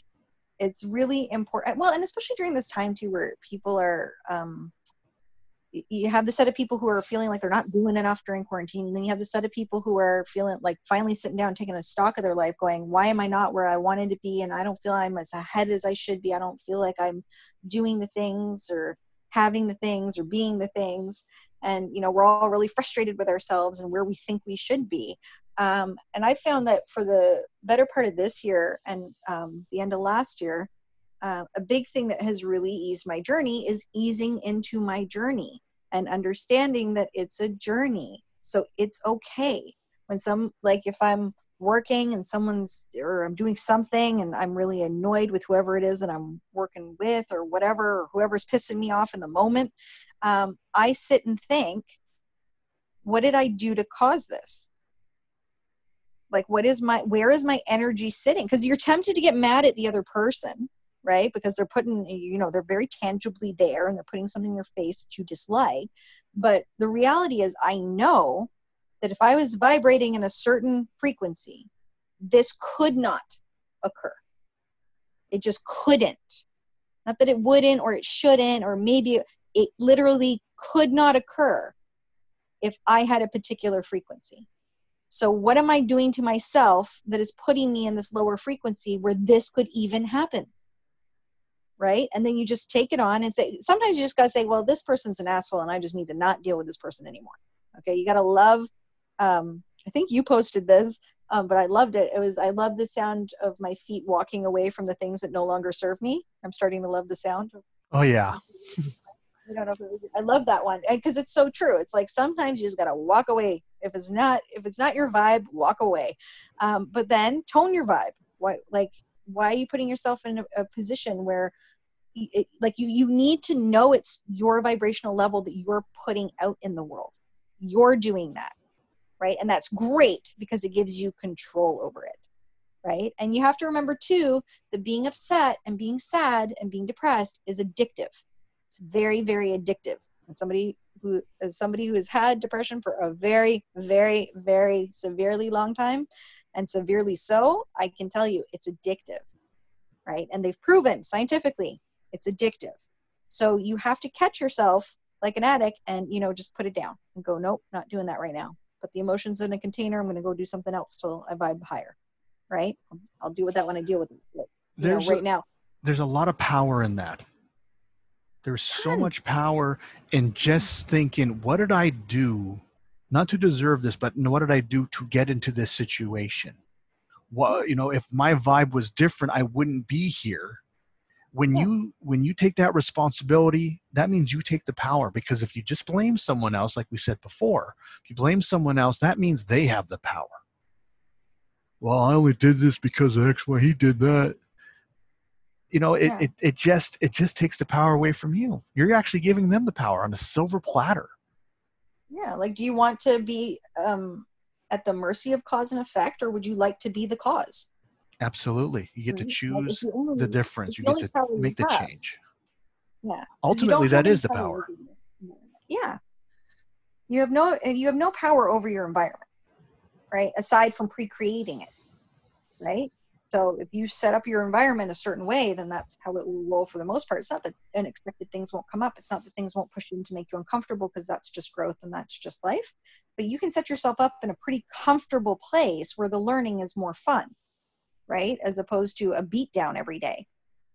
it's really important. Well, and especially during this time too, where people are um, you have the set of people who are feeling like they're not doing enough during quarantine. And then you have the set of people who are feeling like finally sitting down, taking a stock of their life, going, why am I not where I wanted to be? And I don't feel I'm as ahead as I should be. I don't feel like I'm doing the things or having the things or being the things. And, you know, we're all really frustrated with ourselves and where we think we should be. Um, and I found that for the better part of this year and um, the end of last year, uh, a big thing that has really eased my journey is easing into my journey and understanding that it's a journey. So it's okay when some, like if I'm working and someone's, or I'm doing something and I'm really annoyed with whoever it is that I'm working with or whatever, or whoever's pissing me off in the moment, um, I sit and think, what did I do to cause this? Like, what is my, where is my energy sitting? Because you're tempted to get mad at the other person right? Because they're putting, you know, they're very tangibly there and they're putting something in your face that you dislike. But the reality is, I know that if I was vibrating in a certain frequency, this could not occur. It just couldn't. Not that it wouldn't or it shouldn't, or maybe it literally could not occur if I had a particular frequency. So, what am I doing to myself that is putting me in this lower frequency where this could even happen? Right? And then you just take it on and say, sometimes you just got to say, well, this person's an asshole and I just need to not deal with this person anymore. Okay. You got to love, um, I think you posted this, um, but I loved it. It was, I love the sound of my feet walking away from the things that no longer serve me. I'm starting to love the sound. Oh, yeah. I don't know if it was, I love that one because it's so true. It's like sometimes you just gotta walk away. If it's not if it's not your vibe, walk away. Um, but then tone your vibe. Why like why are you putting yourself in a, a position where it, like you you need to know it's your vibrational level that you're putting out in the world. You're doing that, right? And that's great because it gives you control over it right? And you have to remember too that being upset and being sad and being depressed is addictive. It's very, very addictive. And somebody who as somebody who has had depression for a very, very, very severely long time, and severely so, I can tell you it's addictive, right? And they've proven scientifically it's addictive. So you have to catch yourself like an addict and you know just put it down and go, nope, not doing that right now. Put the emotions in a container. I'm going to go do something else till I vibe higher, right? I'll, I'll deal with that when I deal with it. You know, right a, now. There's a lot of power in that. There's so much power in just thinking, what did I do, not to deserve this, but what did I do to get into this situation? What you know, if my vibe was different, I wouldn't be here. When Yeah. you when you take that responsibility, that means you take the power. Because if you just blame someone else, like we said before, if you blame someone else, that means they have the power. Well, I only did this because of X, Y, he did that you know it, Yeah. it it just it just takes the power away from you you're actually giving them the power on a silver platter Yeah, like do you want to be um, at the mercy of cause and effect, or would you like to be the cause? absolutely you get to Right? Like, choose only- the difference you get to make the have. change yeah ultimately that is the power. Yeah. You have no and you have no power over your environment, right? Aside from pre-creating it, right? So if you set up your environment a certain way, then that's how it will roll for the most part. It's not that unexpected things won't come up. It's not that things won't push in to make you uncomfortable because that's just growth and that's just life. But you can set yourself up in a pretty comfortable place where the learning is more fun, right? As opposed to a beat down every day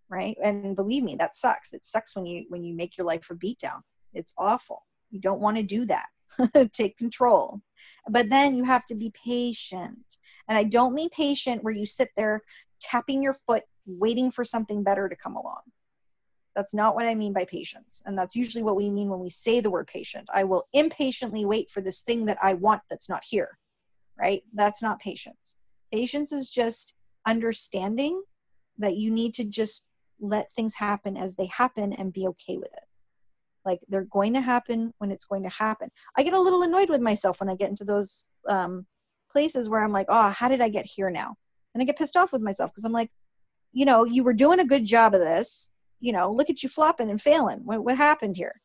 right and believe me that sucks it sucks when you when you make your life a beatdown it's awful you don't want to do that take control. But then you have to be patient. And i don't mean patient where you sit there tapping your foot waiting for something better to come along. That's not what i mean by patience. And that's usually what we mean when we say the word patient. I will impatiently wait for this thing that i want that's not here right? That's not patience. Patience is just understanding that you need to just let things happen as they happen and be okay with it. Like they're going to happen when it's going to happen. I get a little annoyed with myself when I get into those um, places where I'm like, oh, how did I get here now? And I get pissed off with myself because I'm like, you know, you were doing a good job of this. You know, look at you flopping and failing. What, what happened here?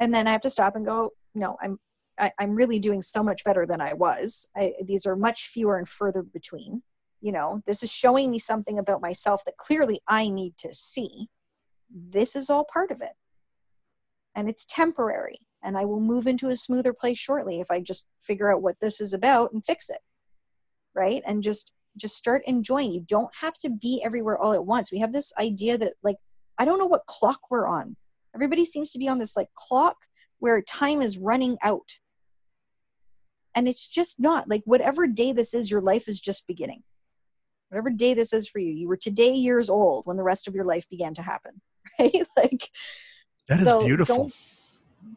And then I have to stop and go, no, I'm I, I'm really doing so much better than I was. I, these are much fewer and further between you know this is showing me something about myself that clearly i need to see this is all part of it and it's temporary and i will move into a smoother place shortly if i just figure out what this is about and fix it right? And just just start enjoying. You don't have to be everywhere all at once. We have this idea that like i don't know what clock we're on. Everybody seems to be on this like clock where time is running out. And it's just not. Like whatever day this is your life is just beginning. Whatever day this is for you. You were today years old when the rest of your life began to happen right? Like that is so beautiful. don't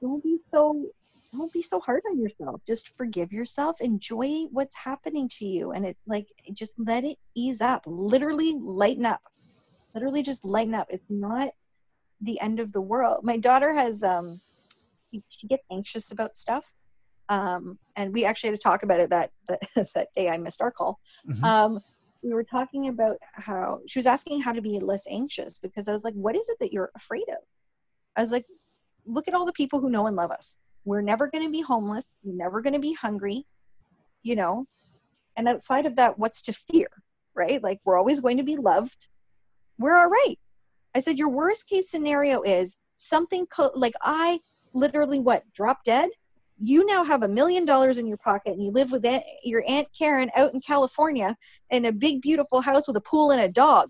don't be so don't be so hard on yourself. Just forgive yourself. Enjoy what's happening to you. And it like just let it ease up. Literally lighten up. Literally just lighten up. It's not the end of the world. My daughter has um she gets anxious about stuff. Um and we actually had to talk about it that that, that day i missed our call. Mhm. um we were talking about how she was asking how to be less anxious because I was like, what is it that you're afraid of? I was like, look at all the people who know and love us. We're never going to be homeless. We're never going to be hungry. you know and outside of that what's to fear right like we're always going to be loved we're all right i said your worst case scenario is something co- like i literally what drop dead you now have a million dollars in your pocket and you live with your aunt karen out in california in a big beautiful house with a pool and a dog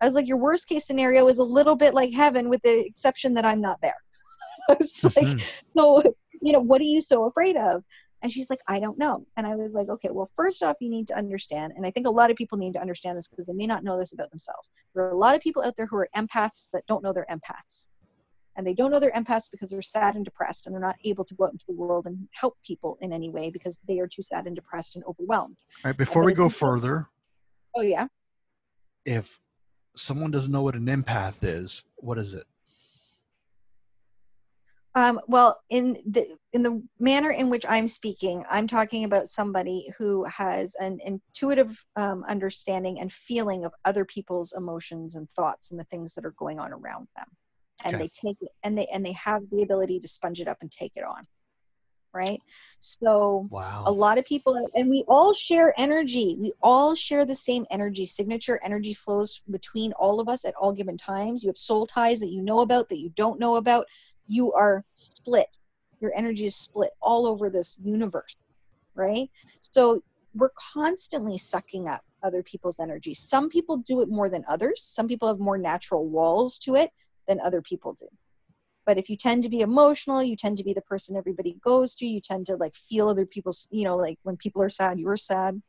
i was like your worst case scenario is a little bit like heaven with the exception that i'm not there. I was like Mhm. so you know what are you so afraid of? And she's like i don't know. And i was like okay well first off you need to understand and i think a lot of people need to understand this because they may not know this about themselves. There are a lot of people out there who are empaths that don't know they're empaths. And they don't know they're empaths because they're sad and depressed and they're not able to go out into the world and help people in any way because they are too sad and depressed and overwhelmed. All right, before we go further, oh yeah? if someone doesn't know what an empath is, what is it? Um, well, in the in the manner in which I'm speaking, I'm talking about somebody who has an intuitive um, understanding and feeling of other people's emotions and thoughts and the things that are going on around them, and Okay. they take it and they and they have the ability to sponge it up and take it on, right? So Wow. a lot of people and we all share energy. We all share the same energy signature energy flows between all of us at all given times. You have soul ties that you know about that you don't know about. You are split. Your energy is split all over this universe right? So we're constantly sucking up other people's energy. Some people do it more than others. Some people have more natural walls to it than other people do but if you tend to be emotional you tend to be the person everybody goes to you tend to like feel other people's you know like when people are sad you're sad.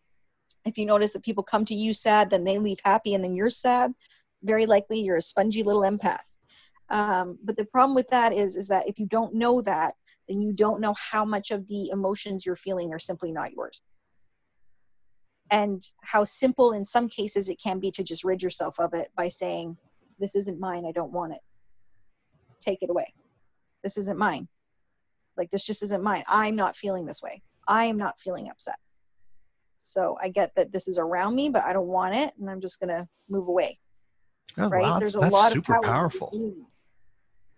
If you notice that people come to you sad then they leave happy and then you're sad very likely you're a spongy little empath. Um, but the problem with that is is that if you don't know that then you don't know how much of the emotions you're feeling are simply not yours. And how simple in some cases it can be to just rid yourself of it by saying this isn't mine i don't want it take it away. This isn't mine. Like this just isn't mine. I'm not feeling this way. I am not feeling upset. So i get that this is around me but i don't want it and i'm just going to move away. Oh, right? wow, there's a that's lot super of power powerful.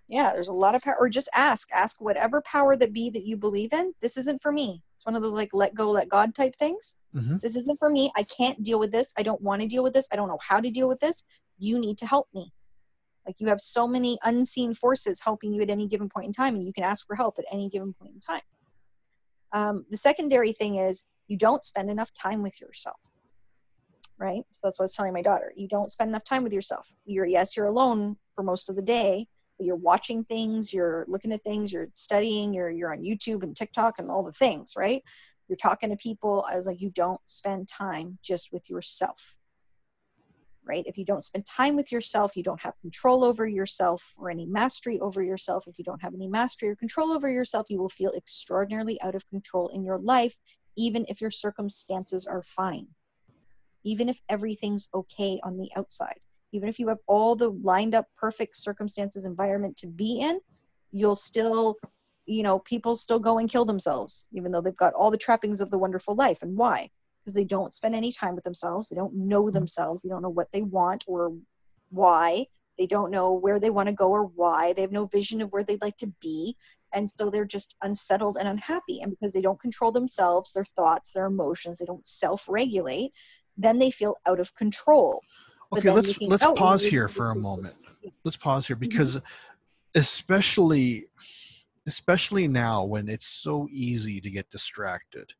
yeah there's a lot of power. Or just ask. Ask whatever power that be that you believe in. This isn't for me. It's one of those like let go let god type things. Mhm. this isn't for me. I can't deal with this. I don't want to deal with this. I don't know how to deal with this. You need to help me like you have so many unseen forces helping you at any given point in time and you can ask for help at any given point in time. Um, the secondary thing is you don't spend enough time with yourself right? So that's what i was telling my daughter. You don't spend enough time with yourself. You're yes you're alone for most of the day but you're watching things you're looking at things you're studying you're you're on youtube and tiktok and all the things right? You're talking to people. I was like you don't spend time just with yourself right? If you don't spend time with yourself you don't have control over yourself or any mastery over yourself if you don't have any mastery or control over yourself you will feel extraordinarily out of control in your life even if your circumstances are fine. Even if everything's okay on the outside. Even if you have all the lined up perfect circumstances environment to be in you'll still you know people still go and kill themselves even though they've got all the trappings of the wonderful life. And why because they don't spend any time with themselves. They don't know themselves. They don't know what they want or why. They don't know where they want to go or why. They have no vision of where they'd like to be. And so they're just unsettled and unhappy. And because they don't control themselves their thoughts their emotions they don't self-regulate then they feel out of control. Okay, let's looking let's outward, pause here for a moment. Let's pause here Mhm. because especially especially now when it's so easy to get distracted.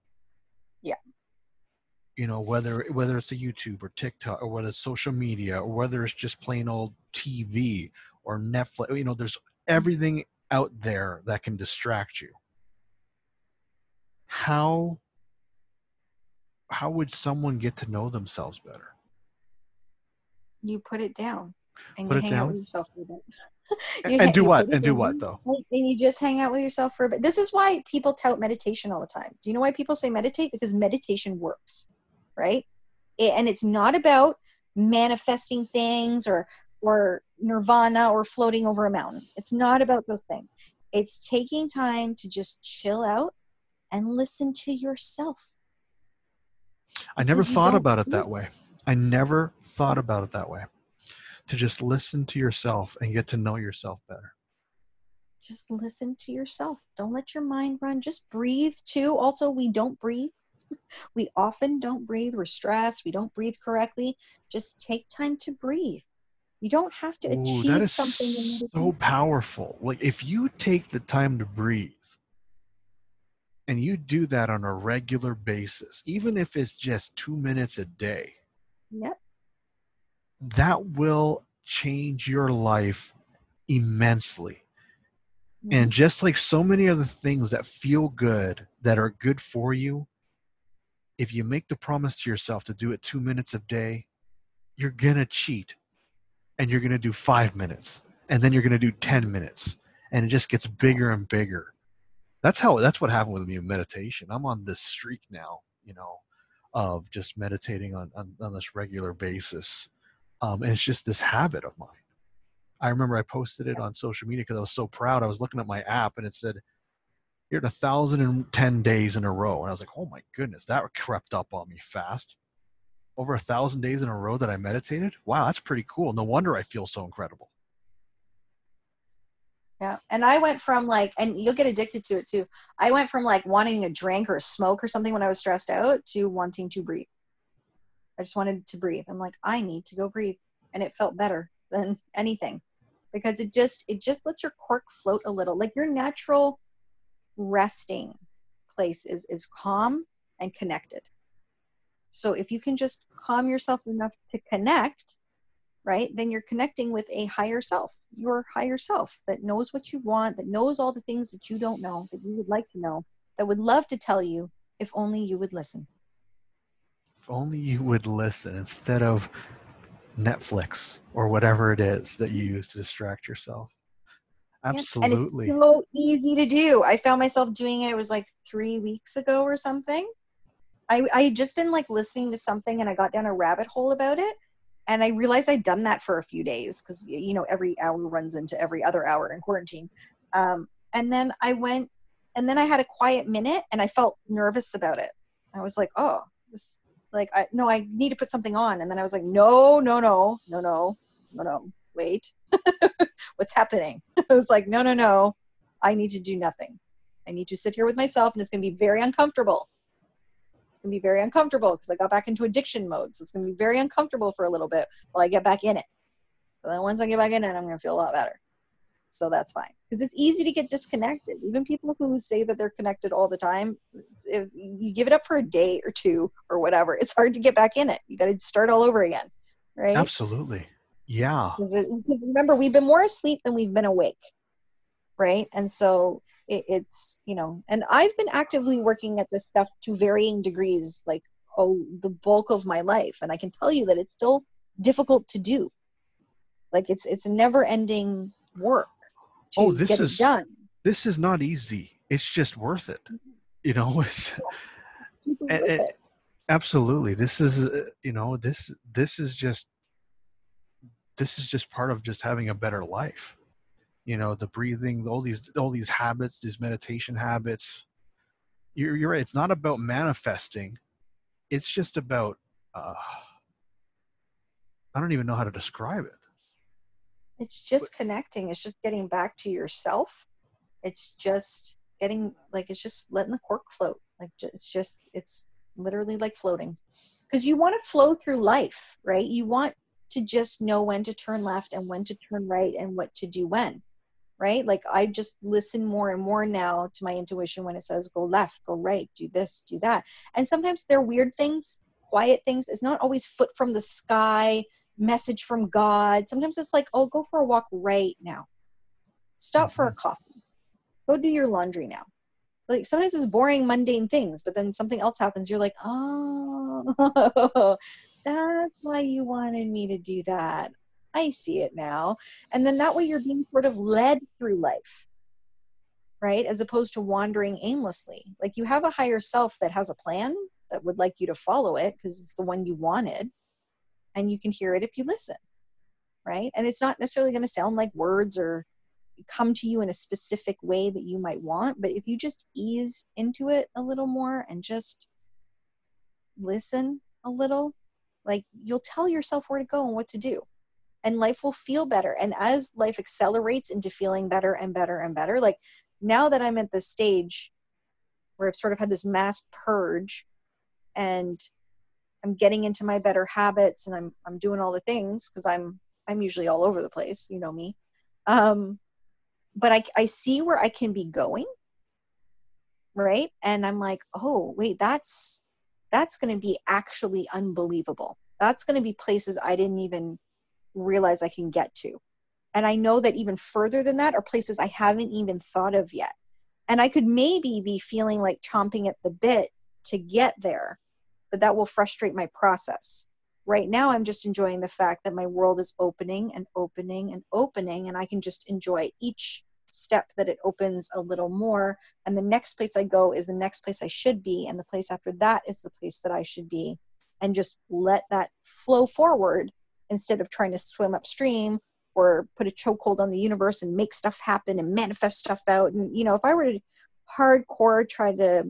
You know, whether whether it's a YouTube or TikTok or whether it's social media or whether it's just plain old TV or Netflix, you know, there's everything out there that can distract you. How how would someone get to know themselves better? you put it down and Put you it hang out down? with yourself for a bit. And, You and ha- do what? And do what though? And you just hang out with yourself for a bit. This is why people tout meditation all the time. Do you know why people say meditate? Because meditation works, right? It- and it's not about manifesting things or or nirvana or floating over a mountain. It's not about those things. It's taking time to just chill out and listen to yourself. I never thought about it that way. I never thought about it that way. To just listen to yourself and get to know yourself better. Just listen to yourself. Don't let your mind run. Just breathe too. Also, we don't breathe. we often don't breathe. We're stressed. We don't breathe correctly. Just take time to breathe. You don't have to Ooh, achieve that is something. so powerful. Like if you take the time to breathe and you do that on a regular basis, even if it's just two minutes a day, Yep. that will change your life immensely. And mm-hmm. just like so many other things that feel good, that are good for you, if you make the promise to yourself to do it two minutes a day, you're going to cheat and you're going to do five minutes and then you're going to do 10 minutes and it just gets bigger and bigger. That's how, that's what happened with me in meditation. I'm on this streak now, you know, of just meditating on, on, on this regular basis. Um, and it's just this habit of mine. I remember I posted it on social media because I was so proud. I was looking at my app and it said, You're at a thousand and ten days in a row. And I was like, Oh my goodness, that crept up on me fast. Over a thousand days in a row that I meditated. Wow, that's pretty cool. No wonder I feel so incredible. Yeah. And I went from like, and you'll get addicted to it too. I went from like wanting a drink or a smoke or something when I was stressed out to wanting to breathe. I just wanted to breathe. I'm like, I need to go breathe. And it felt better than anything because it just, it just lets your cork float a little. Like your natural resting place is, is calm and connected. So if you can just calm yourself enough to connect, right, then you're connecting with a higher self, your higher self that knows what you want, that knows all the things that you don't know, that you would like to know, that would love to tell you if only you would listen. If only you would listen instead of Netflix or whatever it is that you use to distract yourself. Absolutely. And it's so easy to do. I found myself doing it, it was like three weeks ago or something. I, I had just been like listening to something and I got down a rabbit hole about it. And I realized I'd done that for a few days because, you know, every hour runs into every other hour in quarantine. Um, and then I went, and then I had a quiet minute and I felt nervous about it. I was like, oh, this, like, I, no, I need to put something on. And then I was like, no, no, no, no, no, no, no, wait. What's happening? I was like, no, no, no, I need to do nothing. I need to sit here with myself and it's going to be very uncomfortable. It's going to be very uncomfortable because I got back into addiction mode. So it's going to be very uncomfortable for a little bit while I get back in it. But then once I get back in it, I'm going to feel a lot better. So that's fine. Because it's easy to get disconnected. Even people who say that they're connected all the time, if you give it up for a day or two or whatever, it's hard to get back in it. You got to start all over again. Right? Absolutely. Yeah. Because remember, we've been more asleep than we've been awake. Right. And so it, it's, you know, and I've been actively working at this stuff to varying degrees, like, oh, the bulk of my life. And I can tell you that it's still difficult to do. Like, it's, it's never ending work to Oh, this get is- it done. This is not easy. It's just worth it. You know, it's it and- it. absolutely this is uh, you know this this is just this is just part of just having a better life. You know the breathing all these all these habits these meditation habits. You're, you're right. It's not about manifesting. It's just about uh i don't even know how to describe it. It's just connecting. It's just getting back to yourself. It's just getting like it's just letting the cork float. Like it's just it's literally like floating. Because you want to flow through life right? You want to just know when to turn left and when to turn right and what to do when right like i just listen more and more now to my intuition when it says go left go right do this do that and sometimes they're weird things quiet things it's not always foot from the sky message from God. Sometimes it's like, oh, go for a walk right now. Stop for a mm-hmm. coffee. Go do your laundry now. Like sometimes it's boring, mundane things, but then something else happens. You're like, oh, that's why you wanted me to do that. I see it now. And then that way you're being sort of led through life, right? As opposed to wandering aimlessly. Like you have a higher self that has a plan that would like you to follow it because it's the one you wanted and you can hear it if you listen right and it's not necessarily going to sound like words or come to you in a specific way that you might want but if you just ease into it a little more and just listen a little like you'll tell yourself where to go and what to do and life will feel better. And as life accelerates into feeling better and better and better like now that i'm at this stage where i've sort of had this mass purge and i'm getting into my better habits and i'm i'm doing all the things because i'm i'm usually all over the place you know me um but i i see where i can be going right? And i'm like oh wait that's that's going to be actually unbelievable. That's going to be places i didn't even realize i can get to. And i know that even further than that are places i haven't even thought of yet. And i could maybe be feeling like chomping at the bit to get there but that will frustrate my process. Right now i'm just enjoying the fact that my world is opening and opening and opening and i can just enjoy each step that it opens a little more. And the next place i go is the next place i should be. And the place after that is the place that i should be. And just let that flow forward instead of trying to swim upstream or put a chokehold on the universe and make stuff happen and manifest stuff out. And you know if i were to hardcore try to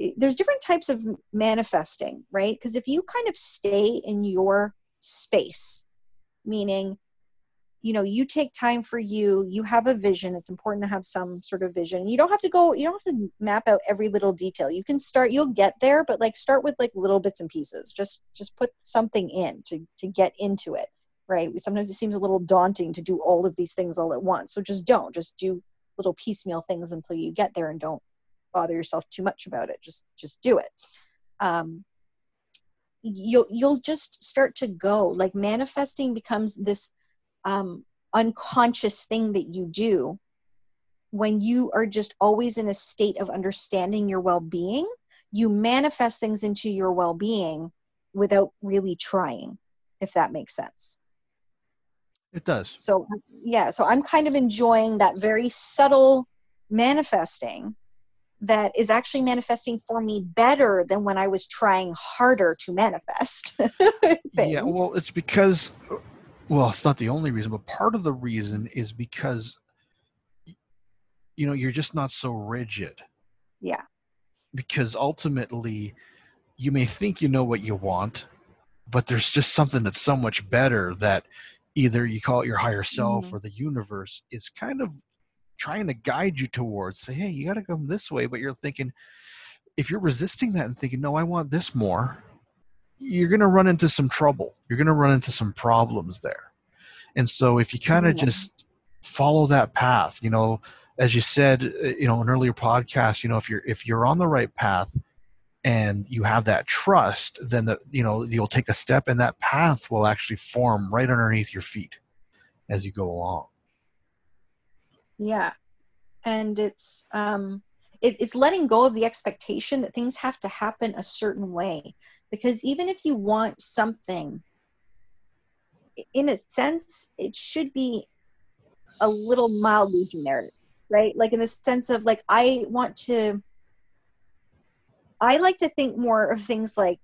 eh, there's different types of manifesting right? Because if you kind of stay in your space meaning you know you take time for you you have a vision it's important to have some sort of vision you don't have to go you don't have to map out every little detail you can start you'll get there but like start with like little bits and pieces just just put something in to to get into it right? Sometimes it seems a little daunting to do all of these things all at once so just don't just do little piecemeal things until you get there and don't bother yourself too much about it just just do it. Um you'll you'll just start to go like manifesting becomes this um, unconscious thing that you do when you are just always in a state of understanding your well-being you manifest things into your well-being without really trying if that makes sense. It does. So yeah so i'm kind of enjoying that very subtle manifesting that is actually manifesting for me better than when i was trying harder to manifest yeah well it's because well it's not the only reason but part of the reason is because you know you're just not so rigid yeah because ultimately you may think you know what you want but there's just something that's so much better that either you call it your higher self mm-hmm. or the universe is kind of trying to guide you towards say hey you got to come this way but you're thinking if you're resisting that and thinking no i want this more you're going to run into some trouble. You're going to run into some problems there. And so if you kind of just follow that path, you know, as you said, uh, you know, an earlier podcast, you know, if you're if you're on the right path and you have that trust, then the you know, you'll take a step and that path will actually form right underneath your feet as you go along. Yeah. And it's um it, it's letting go of the expectation that things have to happen a certain way. Because even if you want something in a sense it should be a little mildly generic right? Like in the sense of like i want to i like to think more of things like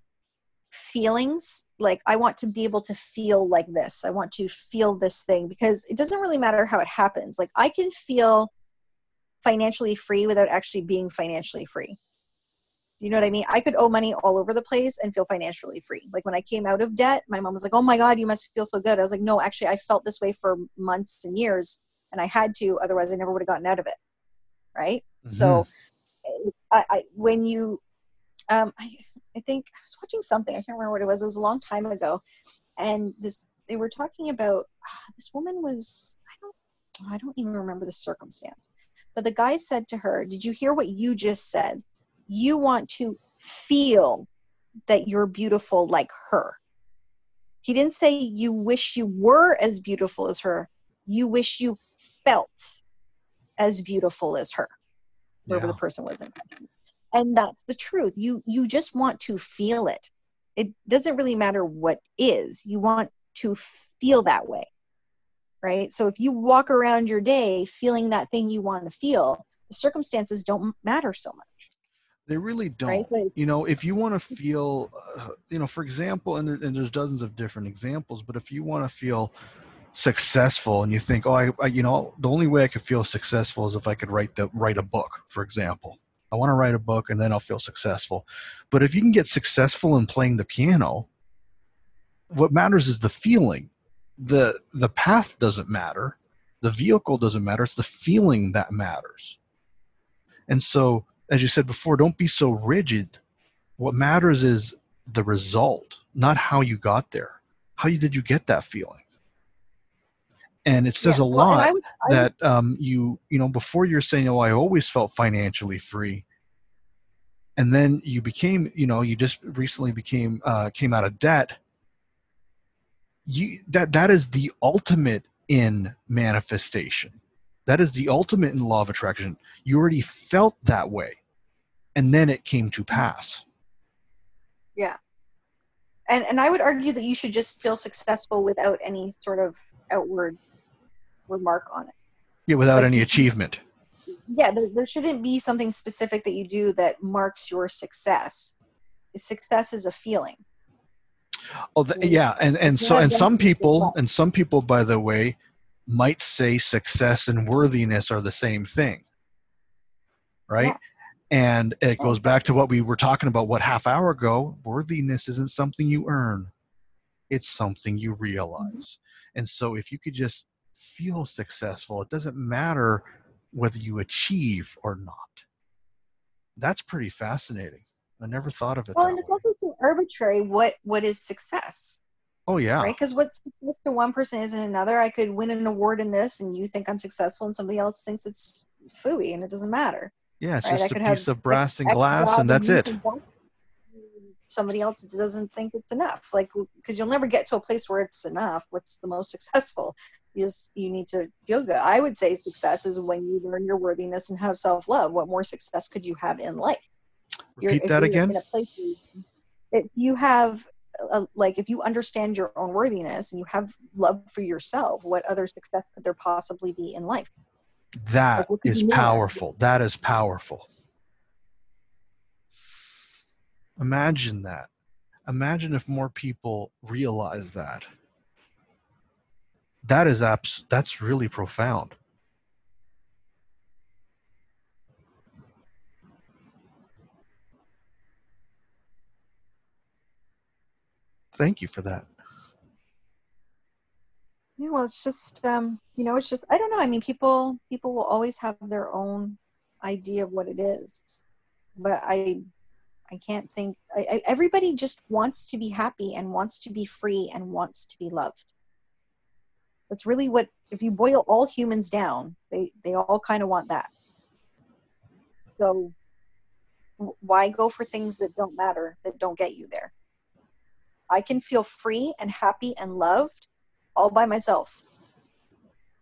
feelings. Like i want to be able to feel like this. I want to feel this thing because it doesn't really matter how it happens. Like i can feel financially free without actually being financially free. Do you know what I mean? I could owe money all over the place and feel financially free. Like when I came out of debt, my mom was like, "Oh my god, you must feel so good." I was like, "No, actually I felt this way for months and years and I had to otherwise I never would have gotten out of it." Right? Mm-hmm. So I, I, when you um I, I think I was watching something, I can't remember what it was. It was a long time ago and this they were talking about uh, this woman was I don't I don't even remember the circumstance but the guy said to her, Did you hear what you just said? You want to feel that you're beautiful like her. He didn't say you wish you were as beautiful as her. You wish you felt as beautiful as her, whoever yeah. the person was in. And that's the truth. You you just want to feel it. It doesn't really matter what is. You want to feel that way right? So if you walk around your day feeling that thing you want to feel, the circumstances don't matter so much. They really don't. Right? You know, if you want to feel, uh, you know, for example, and, there, and there's dozens of different examples, but if you want to feel successful and you think, oh, I, I, you know, the only way I could feel successful is if I could write the write a book, for example. I want to write a book and then I'll feel successful. But if you can get successful in playing the piano, what matters is the feeling the the path doesn't matter the vehicle doesn't matter it's the feeling that matters and so as you said before don't be so rigid What matters is the result, not how you got there. How you, did you get that feeling? And it says Yeah. a Well, lot I would- I would- that um, you you know before you're saying oh i always felt financially free and then you became you know you just recently became uh, came out of debt you that that is the ultimate in manifestation that is the ultimate in law of attraction you already felt that way and then it came to pass Yeah. and and I would argue that you should just feel successful without any sort of outward remark on it. yeah without Like any achievement Yeah, there, there shouldn't be something specific that you do that marks your success. Success is a feeling. Oh, th- yeah, and and It's so and some people and some people, by the way, might say success and worthiness are the same thing, right? Yeah. And it goes back to what we were talking about what half hour ago. Worthiness isn't something you earn; it's something you mm-hmm. realize. And so, if you could just feel successful, it doesn't matter whether you achieve or not. That's pretty fascinating. I never thought of it. Well, and it's way. also so arbitrary. What what is success? oh yeah, right? Because what's success to one person isn't another. I could win an award in this, and you think I'm successful, and somebody else thinks it's fooey, and it doesn't matter. yeah. It's right? Just a piece of brass and glass, and that's it. Somebody else doesn't think it's enough. Like, because you'll never get to a place where it's enough. What's the most successful? You just you need to feel good. I would say success is when you learn your worthiness and have self love. What more success could you have in life? Repeat that again. In a place where you- if you have, a, like, if you understand your own worthiness and you have love for yourself, what other success could there possibly be in life? That Like, is powerful. That is powerful. Imagine that. Imagine if more people realize that. That is abs- that's really profound. Thank you for that. Yeah, well, it's just um, you know, it's just I don't know. I mean, people people will always have their own idea of what it is, but I I can't think. I, I, everybody just wants to be happy and wants to be free and wants to be loved. That's really what. If you boil all humans down, they they all kind of want that. So why go for things that don't matter that don't get you there? I can feel free and happy and loved all by myself.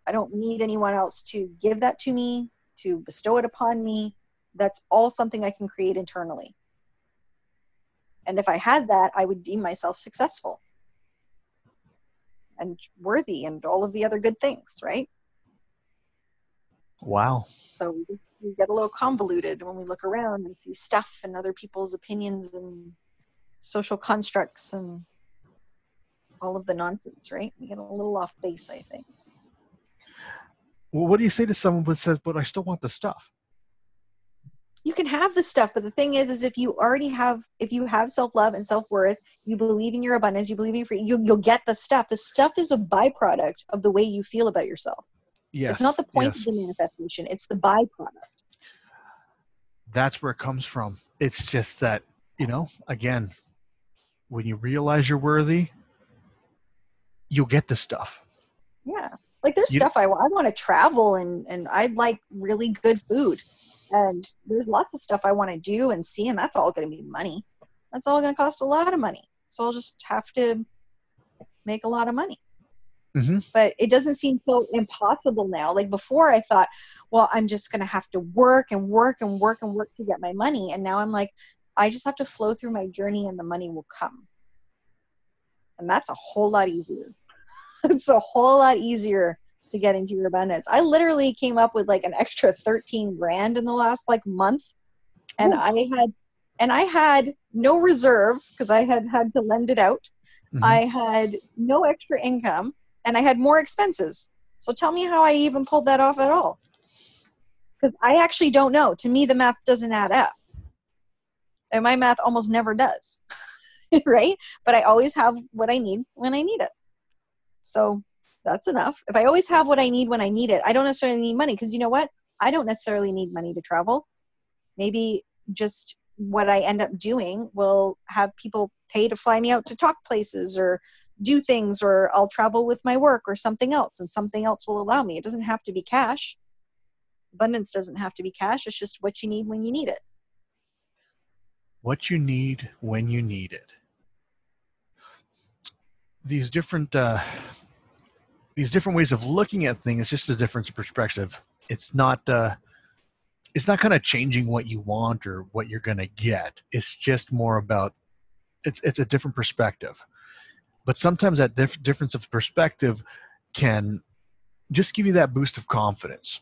I don't need anyone else to give that to me, to bestow it upon me. That's all something I can create internally. And if I had that, I would deem myself successful and worthy and all of the other good things, right? Wow. So we, just, we get a little convoluted when we look around and see stuff and other people's opinions and social constructs and all of the nonsense, right? We get a little off base, I think. Well, what do you say to someone who says, "But I still want the stuff"? you can have the stuff but the thing is is if you already have if you have self-love and self-worth you believe in your abundance you believe in your free you, you'll get the stuff the stuff is a byproduct of the way you feel about yourself Yes. it's not the point yes. of the manifestation it's the byproduct that's where it comes from. It's just that, you know, again, when you realize you're worthy, you'll get the stuff. yeah. Like there's You- stuff I, I want to travel and and i'd like really good food. And there's lots of stuff i want to do and see and that's all going to be money. That's all going to cost a lot of money. So i'll just have to make a lot of money. Mhm. but it doesn't seem so impossible now. Like before i thought well i'm just going to have to work and work and work and work to get my money. And now i'm like i just have to flow through my journey and the money will come. And that's a whole lot easier. It's a whole lot easier to get into your abundance. I literally came up with like an extra 13 grand in the last like month. And Ooh. i had and i had no reserve because i had had to lend it out. Mhm. i had no extra income and i had more expenses. So tell me how i even pulled that off at all. Because i actually don't know. To me the math doesn't add up and my math almost never does right but i always have what i need when i need it so that's enough if i always have what i need when i need it i don't necessarily need money because you know what i don't necessarily need money to travel maybe just what I end up doing will have people pay to fly me out to talk places or do things, or I'll travel with my work or something else, and something else will allow me. It doesn't have to be cash. Abundance doesn't have to be cash, it's just what you need when you need it. What you need when you need it. These different uh, these different ways of looking at things, just a difference different perspective. It's not uh, it's not kind of changing what you want or what you're going to get. It's just more about it's it's a different perspective. But sometimes that diff- difference of perspective can just give you that boost of confidence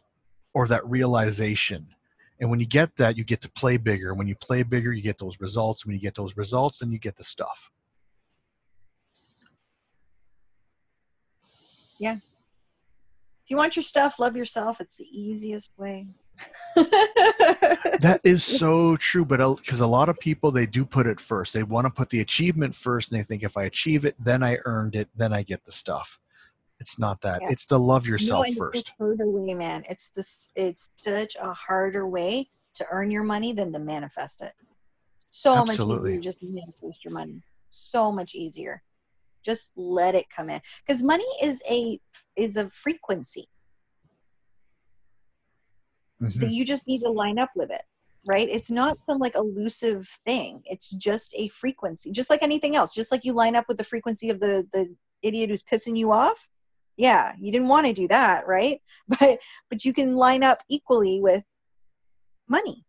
or that realization. And when you get that, you get to play bigger. When you play bigger, you get those results. When you get those results, then you get the stuff. Yeah. If you want your stuff, love yourself. It's the easiest way. that is so true but because a lot of people they do put it first they want to put the achievement first and they think if i achieve it then i earned it then i get the stuff it's not that. Yeah. it's to love yourself no, first. harder way man. It's this it's such a harder way to earn your money than to manifest it. So Absolutely. much easier just manifest your money. So much easier. Just let it come in. Because money is a is a frequency. Mm-hmm. that you just need to line up with it right? It's not some like elusive thing. It's just a frequency. Just like anything else. Just like you line up with the frequency of the the idiot who's pissing you off yeah you didn't want to do that right but but you can line up equally with money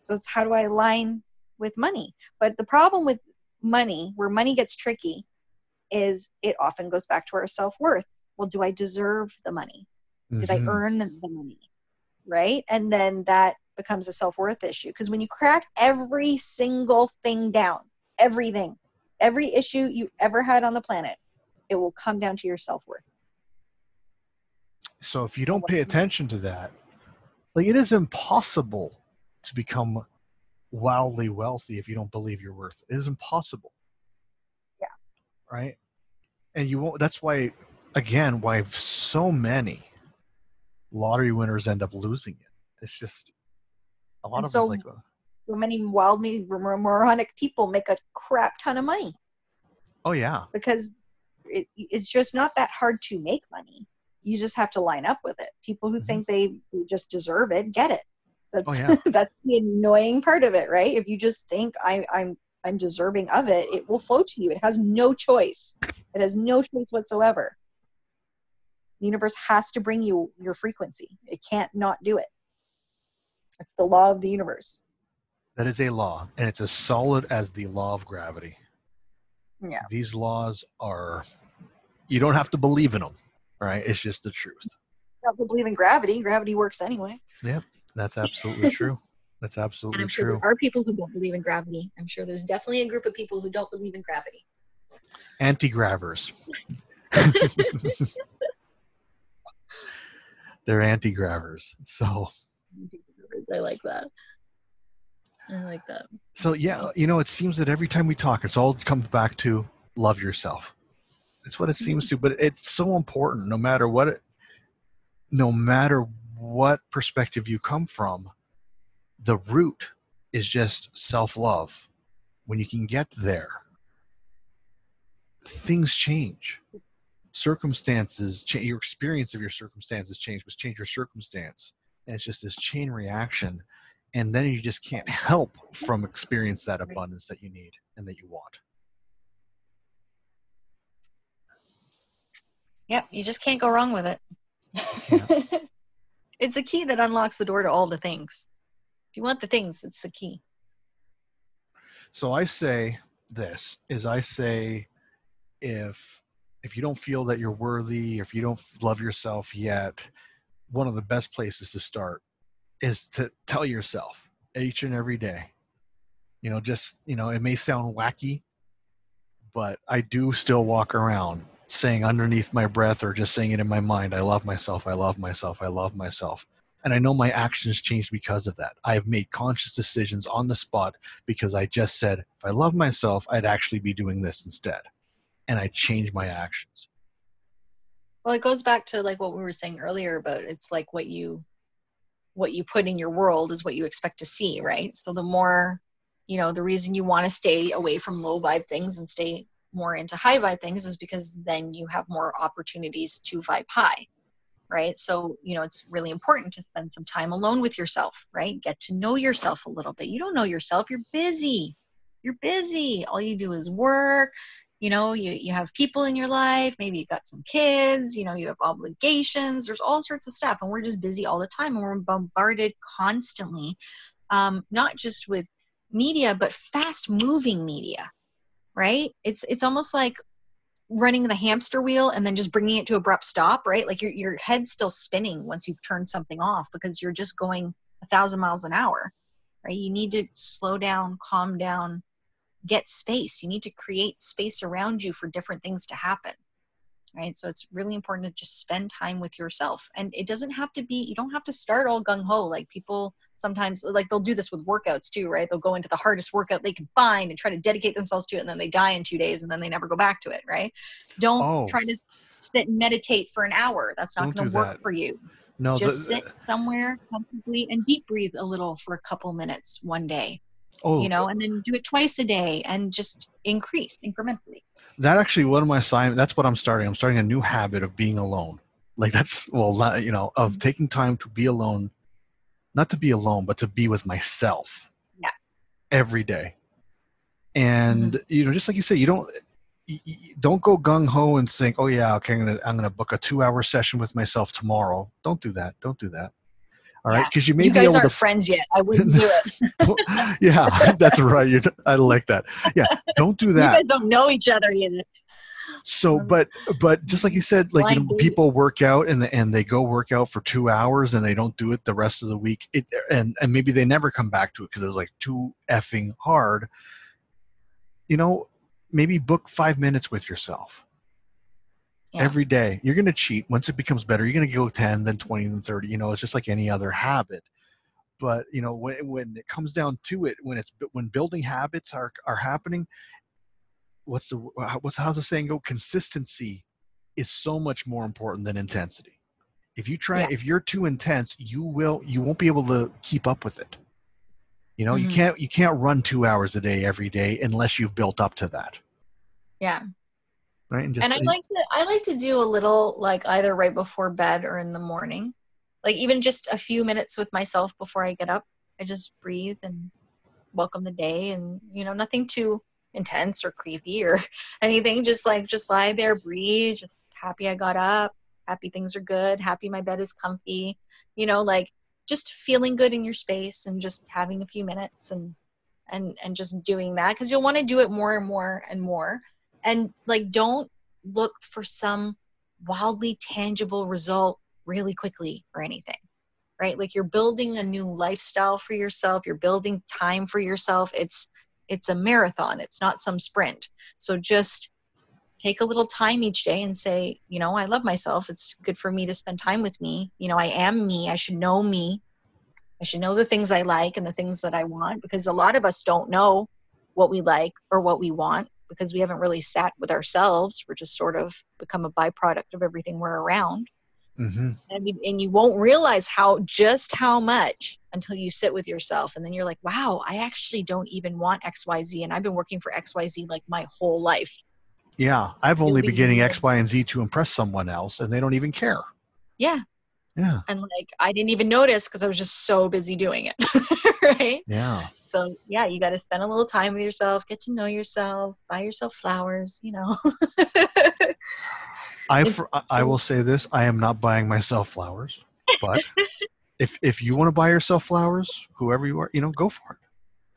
so it's how do i align with money but the problem with money where money gets tricky is it often goes back to our self-worth well do i deserve the money did mm-hmm. i earn the money right? And then that becomes a self worth issue. Because when you crack every single thing down, everything, every issue you ever had on the planet, it will come down to your self worth. So if you don't pay attention to that, like it is impossible to become wildly wealthy if you don't believe your worth. It is impossible. Yeah. Right? And you won't that's why again why so many lottery winners end up losing it. It's just a lot and of so, like uh, so many wildly moronic people make a crap ton of money. Oh yeah, because it, it's just not that hard to make money. You just have to line up with it. People who mm-hmm. think they just deserve it get it. That's oh, yeah. that's the annoying part of it, right? If you just think I, I'm I'm deserving of it, it will flow to you. It has no choice. It has no choice whatsoever. The universe has to bring you your frequency. It can't not do it. It's the law of the universe. That is a law, and it's as solid as the law of gravity. Yeah. These laws are, you don't have to believe in them, right? It's just the truth. You don't believe in gravity. Gravity works anyway. Yeah, that's absolutely true. That's absolutely and I'm sure true. There are people who don't believe in gravity. I'm sure there's definitely a group of people who don't believe in gravity. Anti-gravers. they're anti-gravers. So I like that. I like that. So yeah, you know, it seems that every time we talk, it's all comes back to love yourself. It's what it mm-hmm. seems to, but it's so important. No matter what, it, no matter what perspective you come from, the root is just self-love. When you can get there, things change circumstances change your experience of your circumstances change but change your circumstance and it's just this chain reaction and then you just can't help from experience that abundance that you need and that you want. Yep you just can't go wrong with it. It's the key that unlocks the door to all the things. If you want the things it's the key. So i say this is i say if if you don't feel that you're worthy, if you don't love yourself yet, one of the best places to start is to tell yourself each and every day. You know, just, you know, it may sound wacky, but I do still walk around saying underneath my breath or just saying it in my mind, I love myself, I love myself, I love myself. And I know my actions changed because of that. I have made conscious decisions on the spot because I just said, if I love myself, I'd actually be doing this instead and I change my actions. Well, it goes back to like what we were saying earlier about it's like what you what you put in your world is what you expect to see, right? So the more, you know, the reason you want to stay away from low vibe things and stay more into high vibe things is because then you have more opportunities to vibe high right? So you know it's really important to spend some time alone with yourself right? Get to know yourself a little bit. You don't know yourself. You're busy. You're busy. All you do is work you know you, you have people in your life maybe you've got some kids you know you have obligations there's all sorts of stuff and we're just busy all the time and we're bombarded constantly um, not just with media but fast moving media right? It's it's almost like running the hamster wheel and then just bringing it to abrupt stop right? Like your, your head's still spinning once you've turned something off because you're just going a thousand miles an hour right? You need to slow down calm down get space. You need to create space around you for different things to happen right? So it's really important to just spend time with yourself. And it doesn't have to be you don't have to start all gung-ho. Like people sometimes like they'll do this with workouts too right? They'll go into the hardest workout they can find and try to dedicate themselves to it and then they die in two days and then they never go back to it right? Don't Oh. try to sit and meditate for an hour. That's not going to work that. for you. No, just the, sit somewhere comfortably and deep breathe a little for a couple minutes one day oh, you know and then do it twice a day and just increase incrementally that actually one of my sign. That's what I'm starting. I'm starting a new habit of being alone. Like that's well, you know, of taking time to be alone, not to be alone, but to be with myself. Yeah. Every day, and Mm-hmm. you know, just like you said, you don't. Don't go gung ho and think, "Oh yeah, okay, I'm gonna I'm gonna book a two hour session with myself tomorrow." Don't do that. Don't do that. All right, Yeah. because you may you be guys able aren't to friends yet i wouldn't do it yeah, that's right. You, I like that. Yeah, don't do that. you guys don't know each other either So, Um, but but just like you said, like you know, people work out and and they go work out for two hours and they don't do it the rest of the week. It and and maybe they never come back to it because it's like too effing hard. You know, maybe book five minutes with yourself Yeah. every day. You're going to cheat. Once it becomes better, you're going to go ten, then twenty, then thirty. You know, it's just like any other habit. But you know, when when it comes down to it, when it's when building habits are are happening, what's the what's how's the saying go? Consistency is so much more important than intensity. If you try, Yeah. if you're too intense, you will you won't be able to keep up with it. You know, you Mhm. can't you can't run two hours a day every day unless you've built up to that, yeah right? And just and I like to I like to do a little like either right before bed or in the morning, like even just a few minutes with myself before I get up. I just breathe and welcome the day, and you know nothing too intense or creepy or anything. Just like just lie there, breathe, just happy I got up, happy things are good, happy my bed is comfy. You know, like just feeling good in your space and just having a few minutes and and and just doing that because you'll want to do it more and more and more and like don't look for some wildly tangible result really quickly or anything right? Like you're building a new lifestyle for yourself. You're building time for yourself. It's it's a marathon. It's not some sprint. So just take a little time each day and say you know i love myself. It's good for me to spend time with me. You know i am me. I should know me. I should know the things i like and the things that i want because a lot of us don't know what we like or what we want because we haven't really sat with ourselves. We're just sort of become a byproduct of everything we're around. Hmm and you, and you won't realize how just how much until you sit with yourself. And then you're like wow i actually don't even want xyz and i've been working for xyz like my whole life. Yeah, I've only been getting X, Y, and Z to impress someone else, and they don't even care. yeah. Yeah, and like i didn't even notice because i was just so busy doing it right? Yeah. So yeah you got to spend a little time with yourself get to know yourself buy yourself flowers you know I for, I- will say this: I am not buying myself flowers, but if if you want to buy yourself flowers, whoever you are, you know, go for it.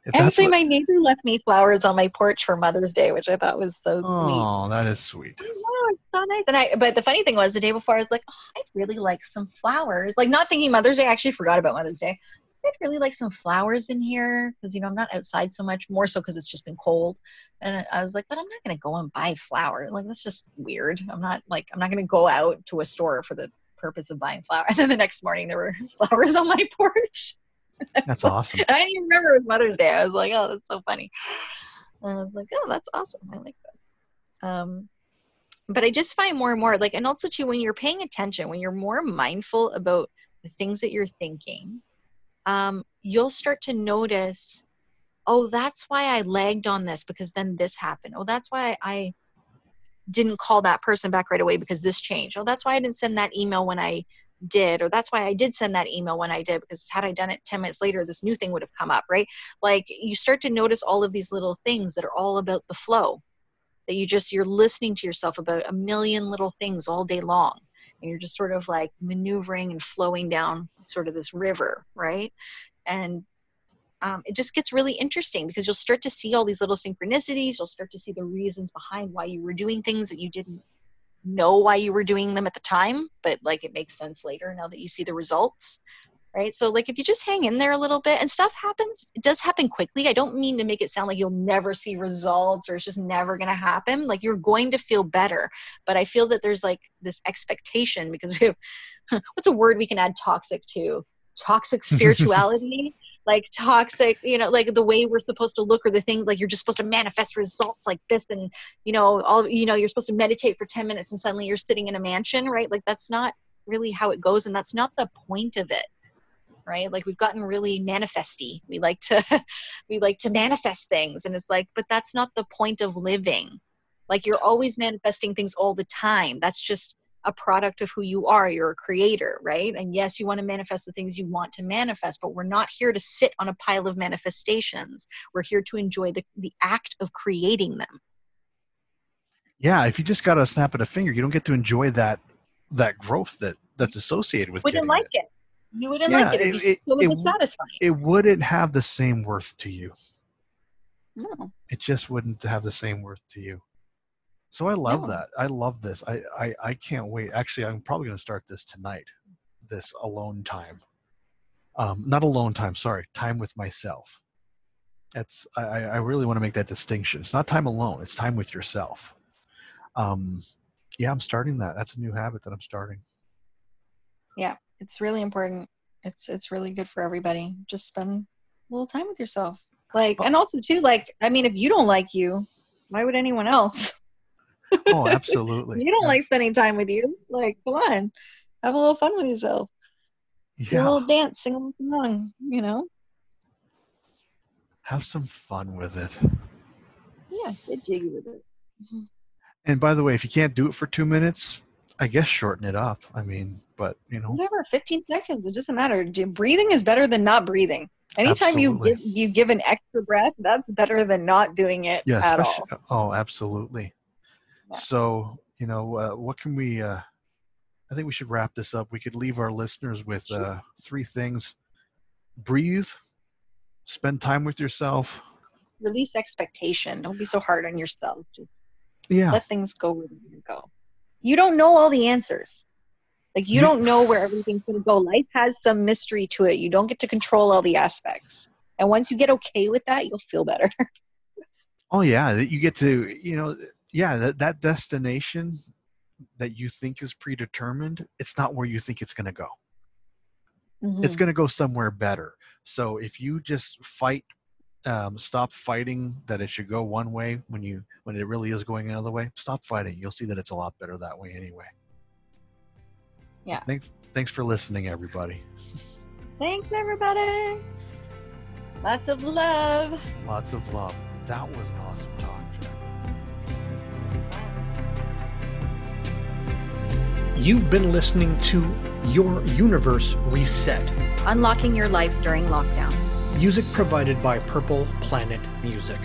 If Actually, what- my neighbor left me flowers on my porch for Mother's Day, which I thought was so sweet. oh, that is sweet. Oh, it's so nice. And I, but the funny thing was, the day before, I was like, oh, I'd really like some flowers. Like, not thinking Mother's Day. I actually forgot about Mother's Day. I'd really like some flowers in here because you know I'm not outside so much. More so because it's just been cold. And I- was like, but I'm not gonna go and buy flowers. Like that's just weird. I'm not like I'm not gonna go out to a store for the purpose of buying flowers. And then the next morning there were flowers on my porch. That's awesome. I didn't even remember it was Mother's Day. I was like, oh, that's so funny. And I was like, oh, that's awesome. I like this. Um, but I just find more and more like, and also too, when you're paying attention, when you're more mindful about the things that you're thinking, um, you'll start to notice oh that's why i lagged on this because then this happened. Oh that's why i didn't call that person back right away because this changed. Oh that's why i didn't send that email when i did. Or that's why i did send that email when i did because had i done it 10 minutes later this new thing would have come up right? Like you start to notice all of these little things that are all about the flow that you just you're listening to yourself about a million little things all day long and you're just sort of like maneuvering and flowing down sort of this river right? And um, it just gets really interesting because you'll start to see all these little synchronicities. You'll start to see the reasons behind why you were doing things that you didn't know why you were doing them at the time but like it makes sense later now that you see the results right? So like if you just hang in there a little bit and stuff happens it does happen quickly. I don't mean to make it sound like you'll never see results or it's just never going to happen. Like you're going to feel better but i feel that there's like this expectation because we have what's a word we can add toxic to? Toxic spirituality? Like toxic you know like the way we're supposed to look or the thing like you're just supposed to manifest results like this and you know all you know you're supposed to meditate for 10 minutes and suddenly you're sitting in a mansion right? Like that's not really how it goes and that's not the point of it right like we've gotten really manifesty we like to we like to manifest things and it's like but that's not the point of living like you're always manifesting things all the time that's just a product of who you are. You're a creator, right? And yes, you want to manifest the things you want to manifest, but we're not here to sit on a pile of manifestations. We're here to enjoy the, the act of creating them. Yeah, if you just got a snap of a finger, you don't get to enjoy that that growth that that's associated with. Wouldn't like it. it. You wouldn't yeah, like it. It'd it, so it, dissatisfying. It wouldn't have the same worth to you. No. It just wouldn't have the same worth to you. So I love yeah. that. I love this. I, I, I can't wait. Actually, I'm probably going to start this tonight, this alone time. Um, not alone time, sorry, time with myself. It's, I, I really want to make that distinction. It's not time alone, it's time with yourself. Um, yeah, I'm starting that. That's a new habit that I'm starting. Yeah, it's really important. It's it's really good for everybody. Just spend a little time with yourself. Like, and also too, like, I mean, if you don't like you, why would anyone else? oh, absolutely. you don't yeah. like spending time with you. Like, come on, have a little fun with yourself. Yeah. Do a little dance, sing a song, you know? Have some fun with it. Yeah, get jiggy with it. And by the way, if you can't do it for two minutes, I guess shorten it up. I mean, but you know, whatever, fifteen seconds. It doesn't matter. Breathing is better than not breathing. Anytime absolutely. you give you give an extra breath, that's better than not doing it yes, at all. Oh, absolutely. So, you know, uh, what can we? Uh, I think we should wrap this up. We could leave our listeners with uh, three things: breathe, spend time with yourself, release expectation. Don't be so hard on yourself. Just yeah, let things go where they go. You don't know all the answers. Like you don't know where everything's going to go. Life has some mystery to it. You don't get to control all the aspects. And once you get okay with that, you'll feel better. oh yeah, you get to you know yeah that, that destination that you think is predetermined it's not where you think it's going to go mm-hmm. it's going to go somewhere better so if you just fight um, stop fighting that it should go one way when you when it really is going another way. Stop fighting. You'll see that it's a lot better that way anyway. Yeah. Thanks thanks for listening everybody. Thanks everybody. Lots of love. Lots of love. That was an awesome talk You've been listening to Your Universe Reset. Unlocking your life during lockdown. Music provided by Purple Planet Music.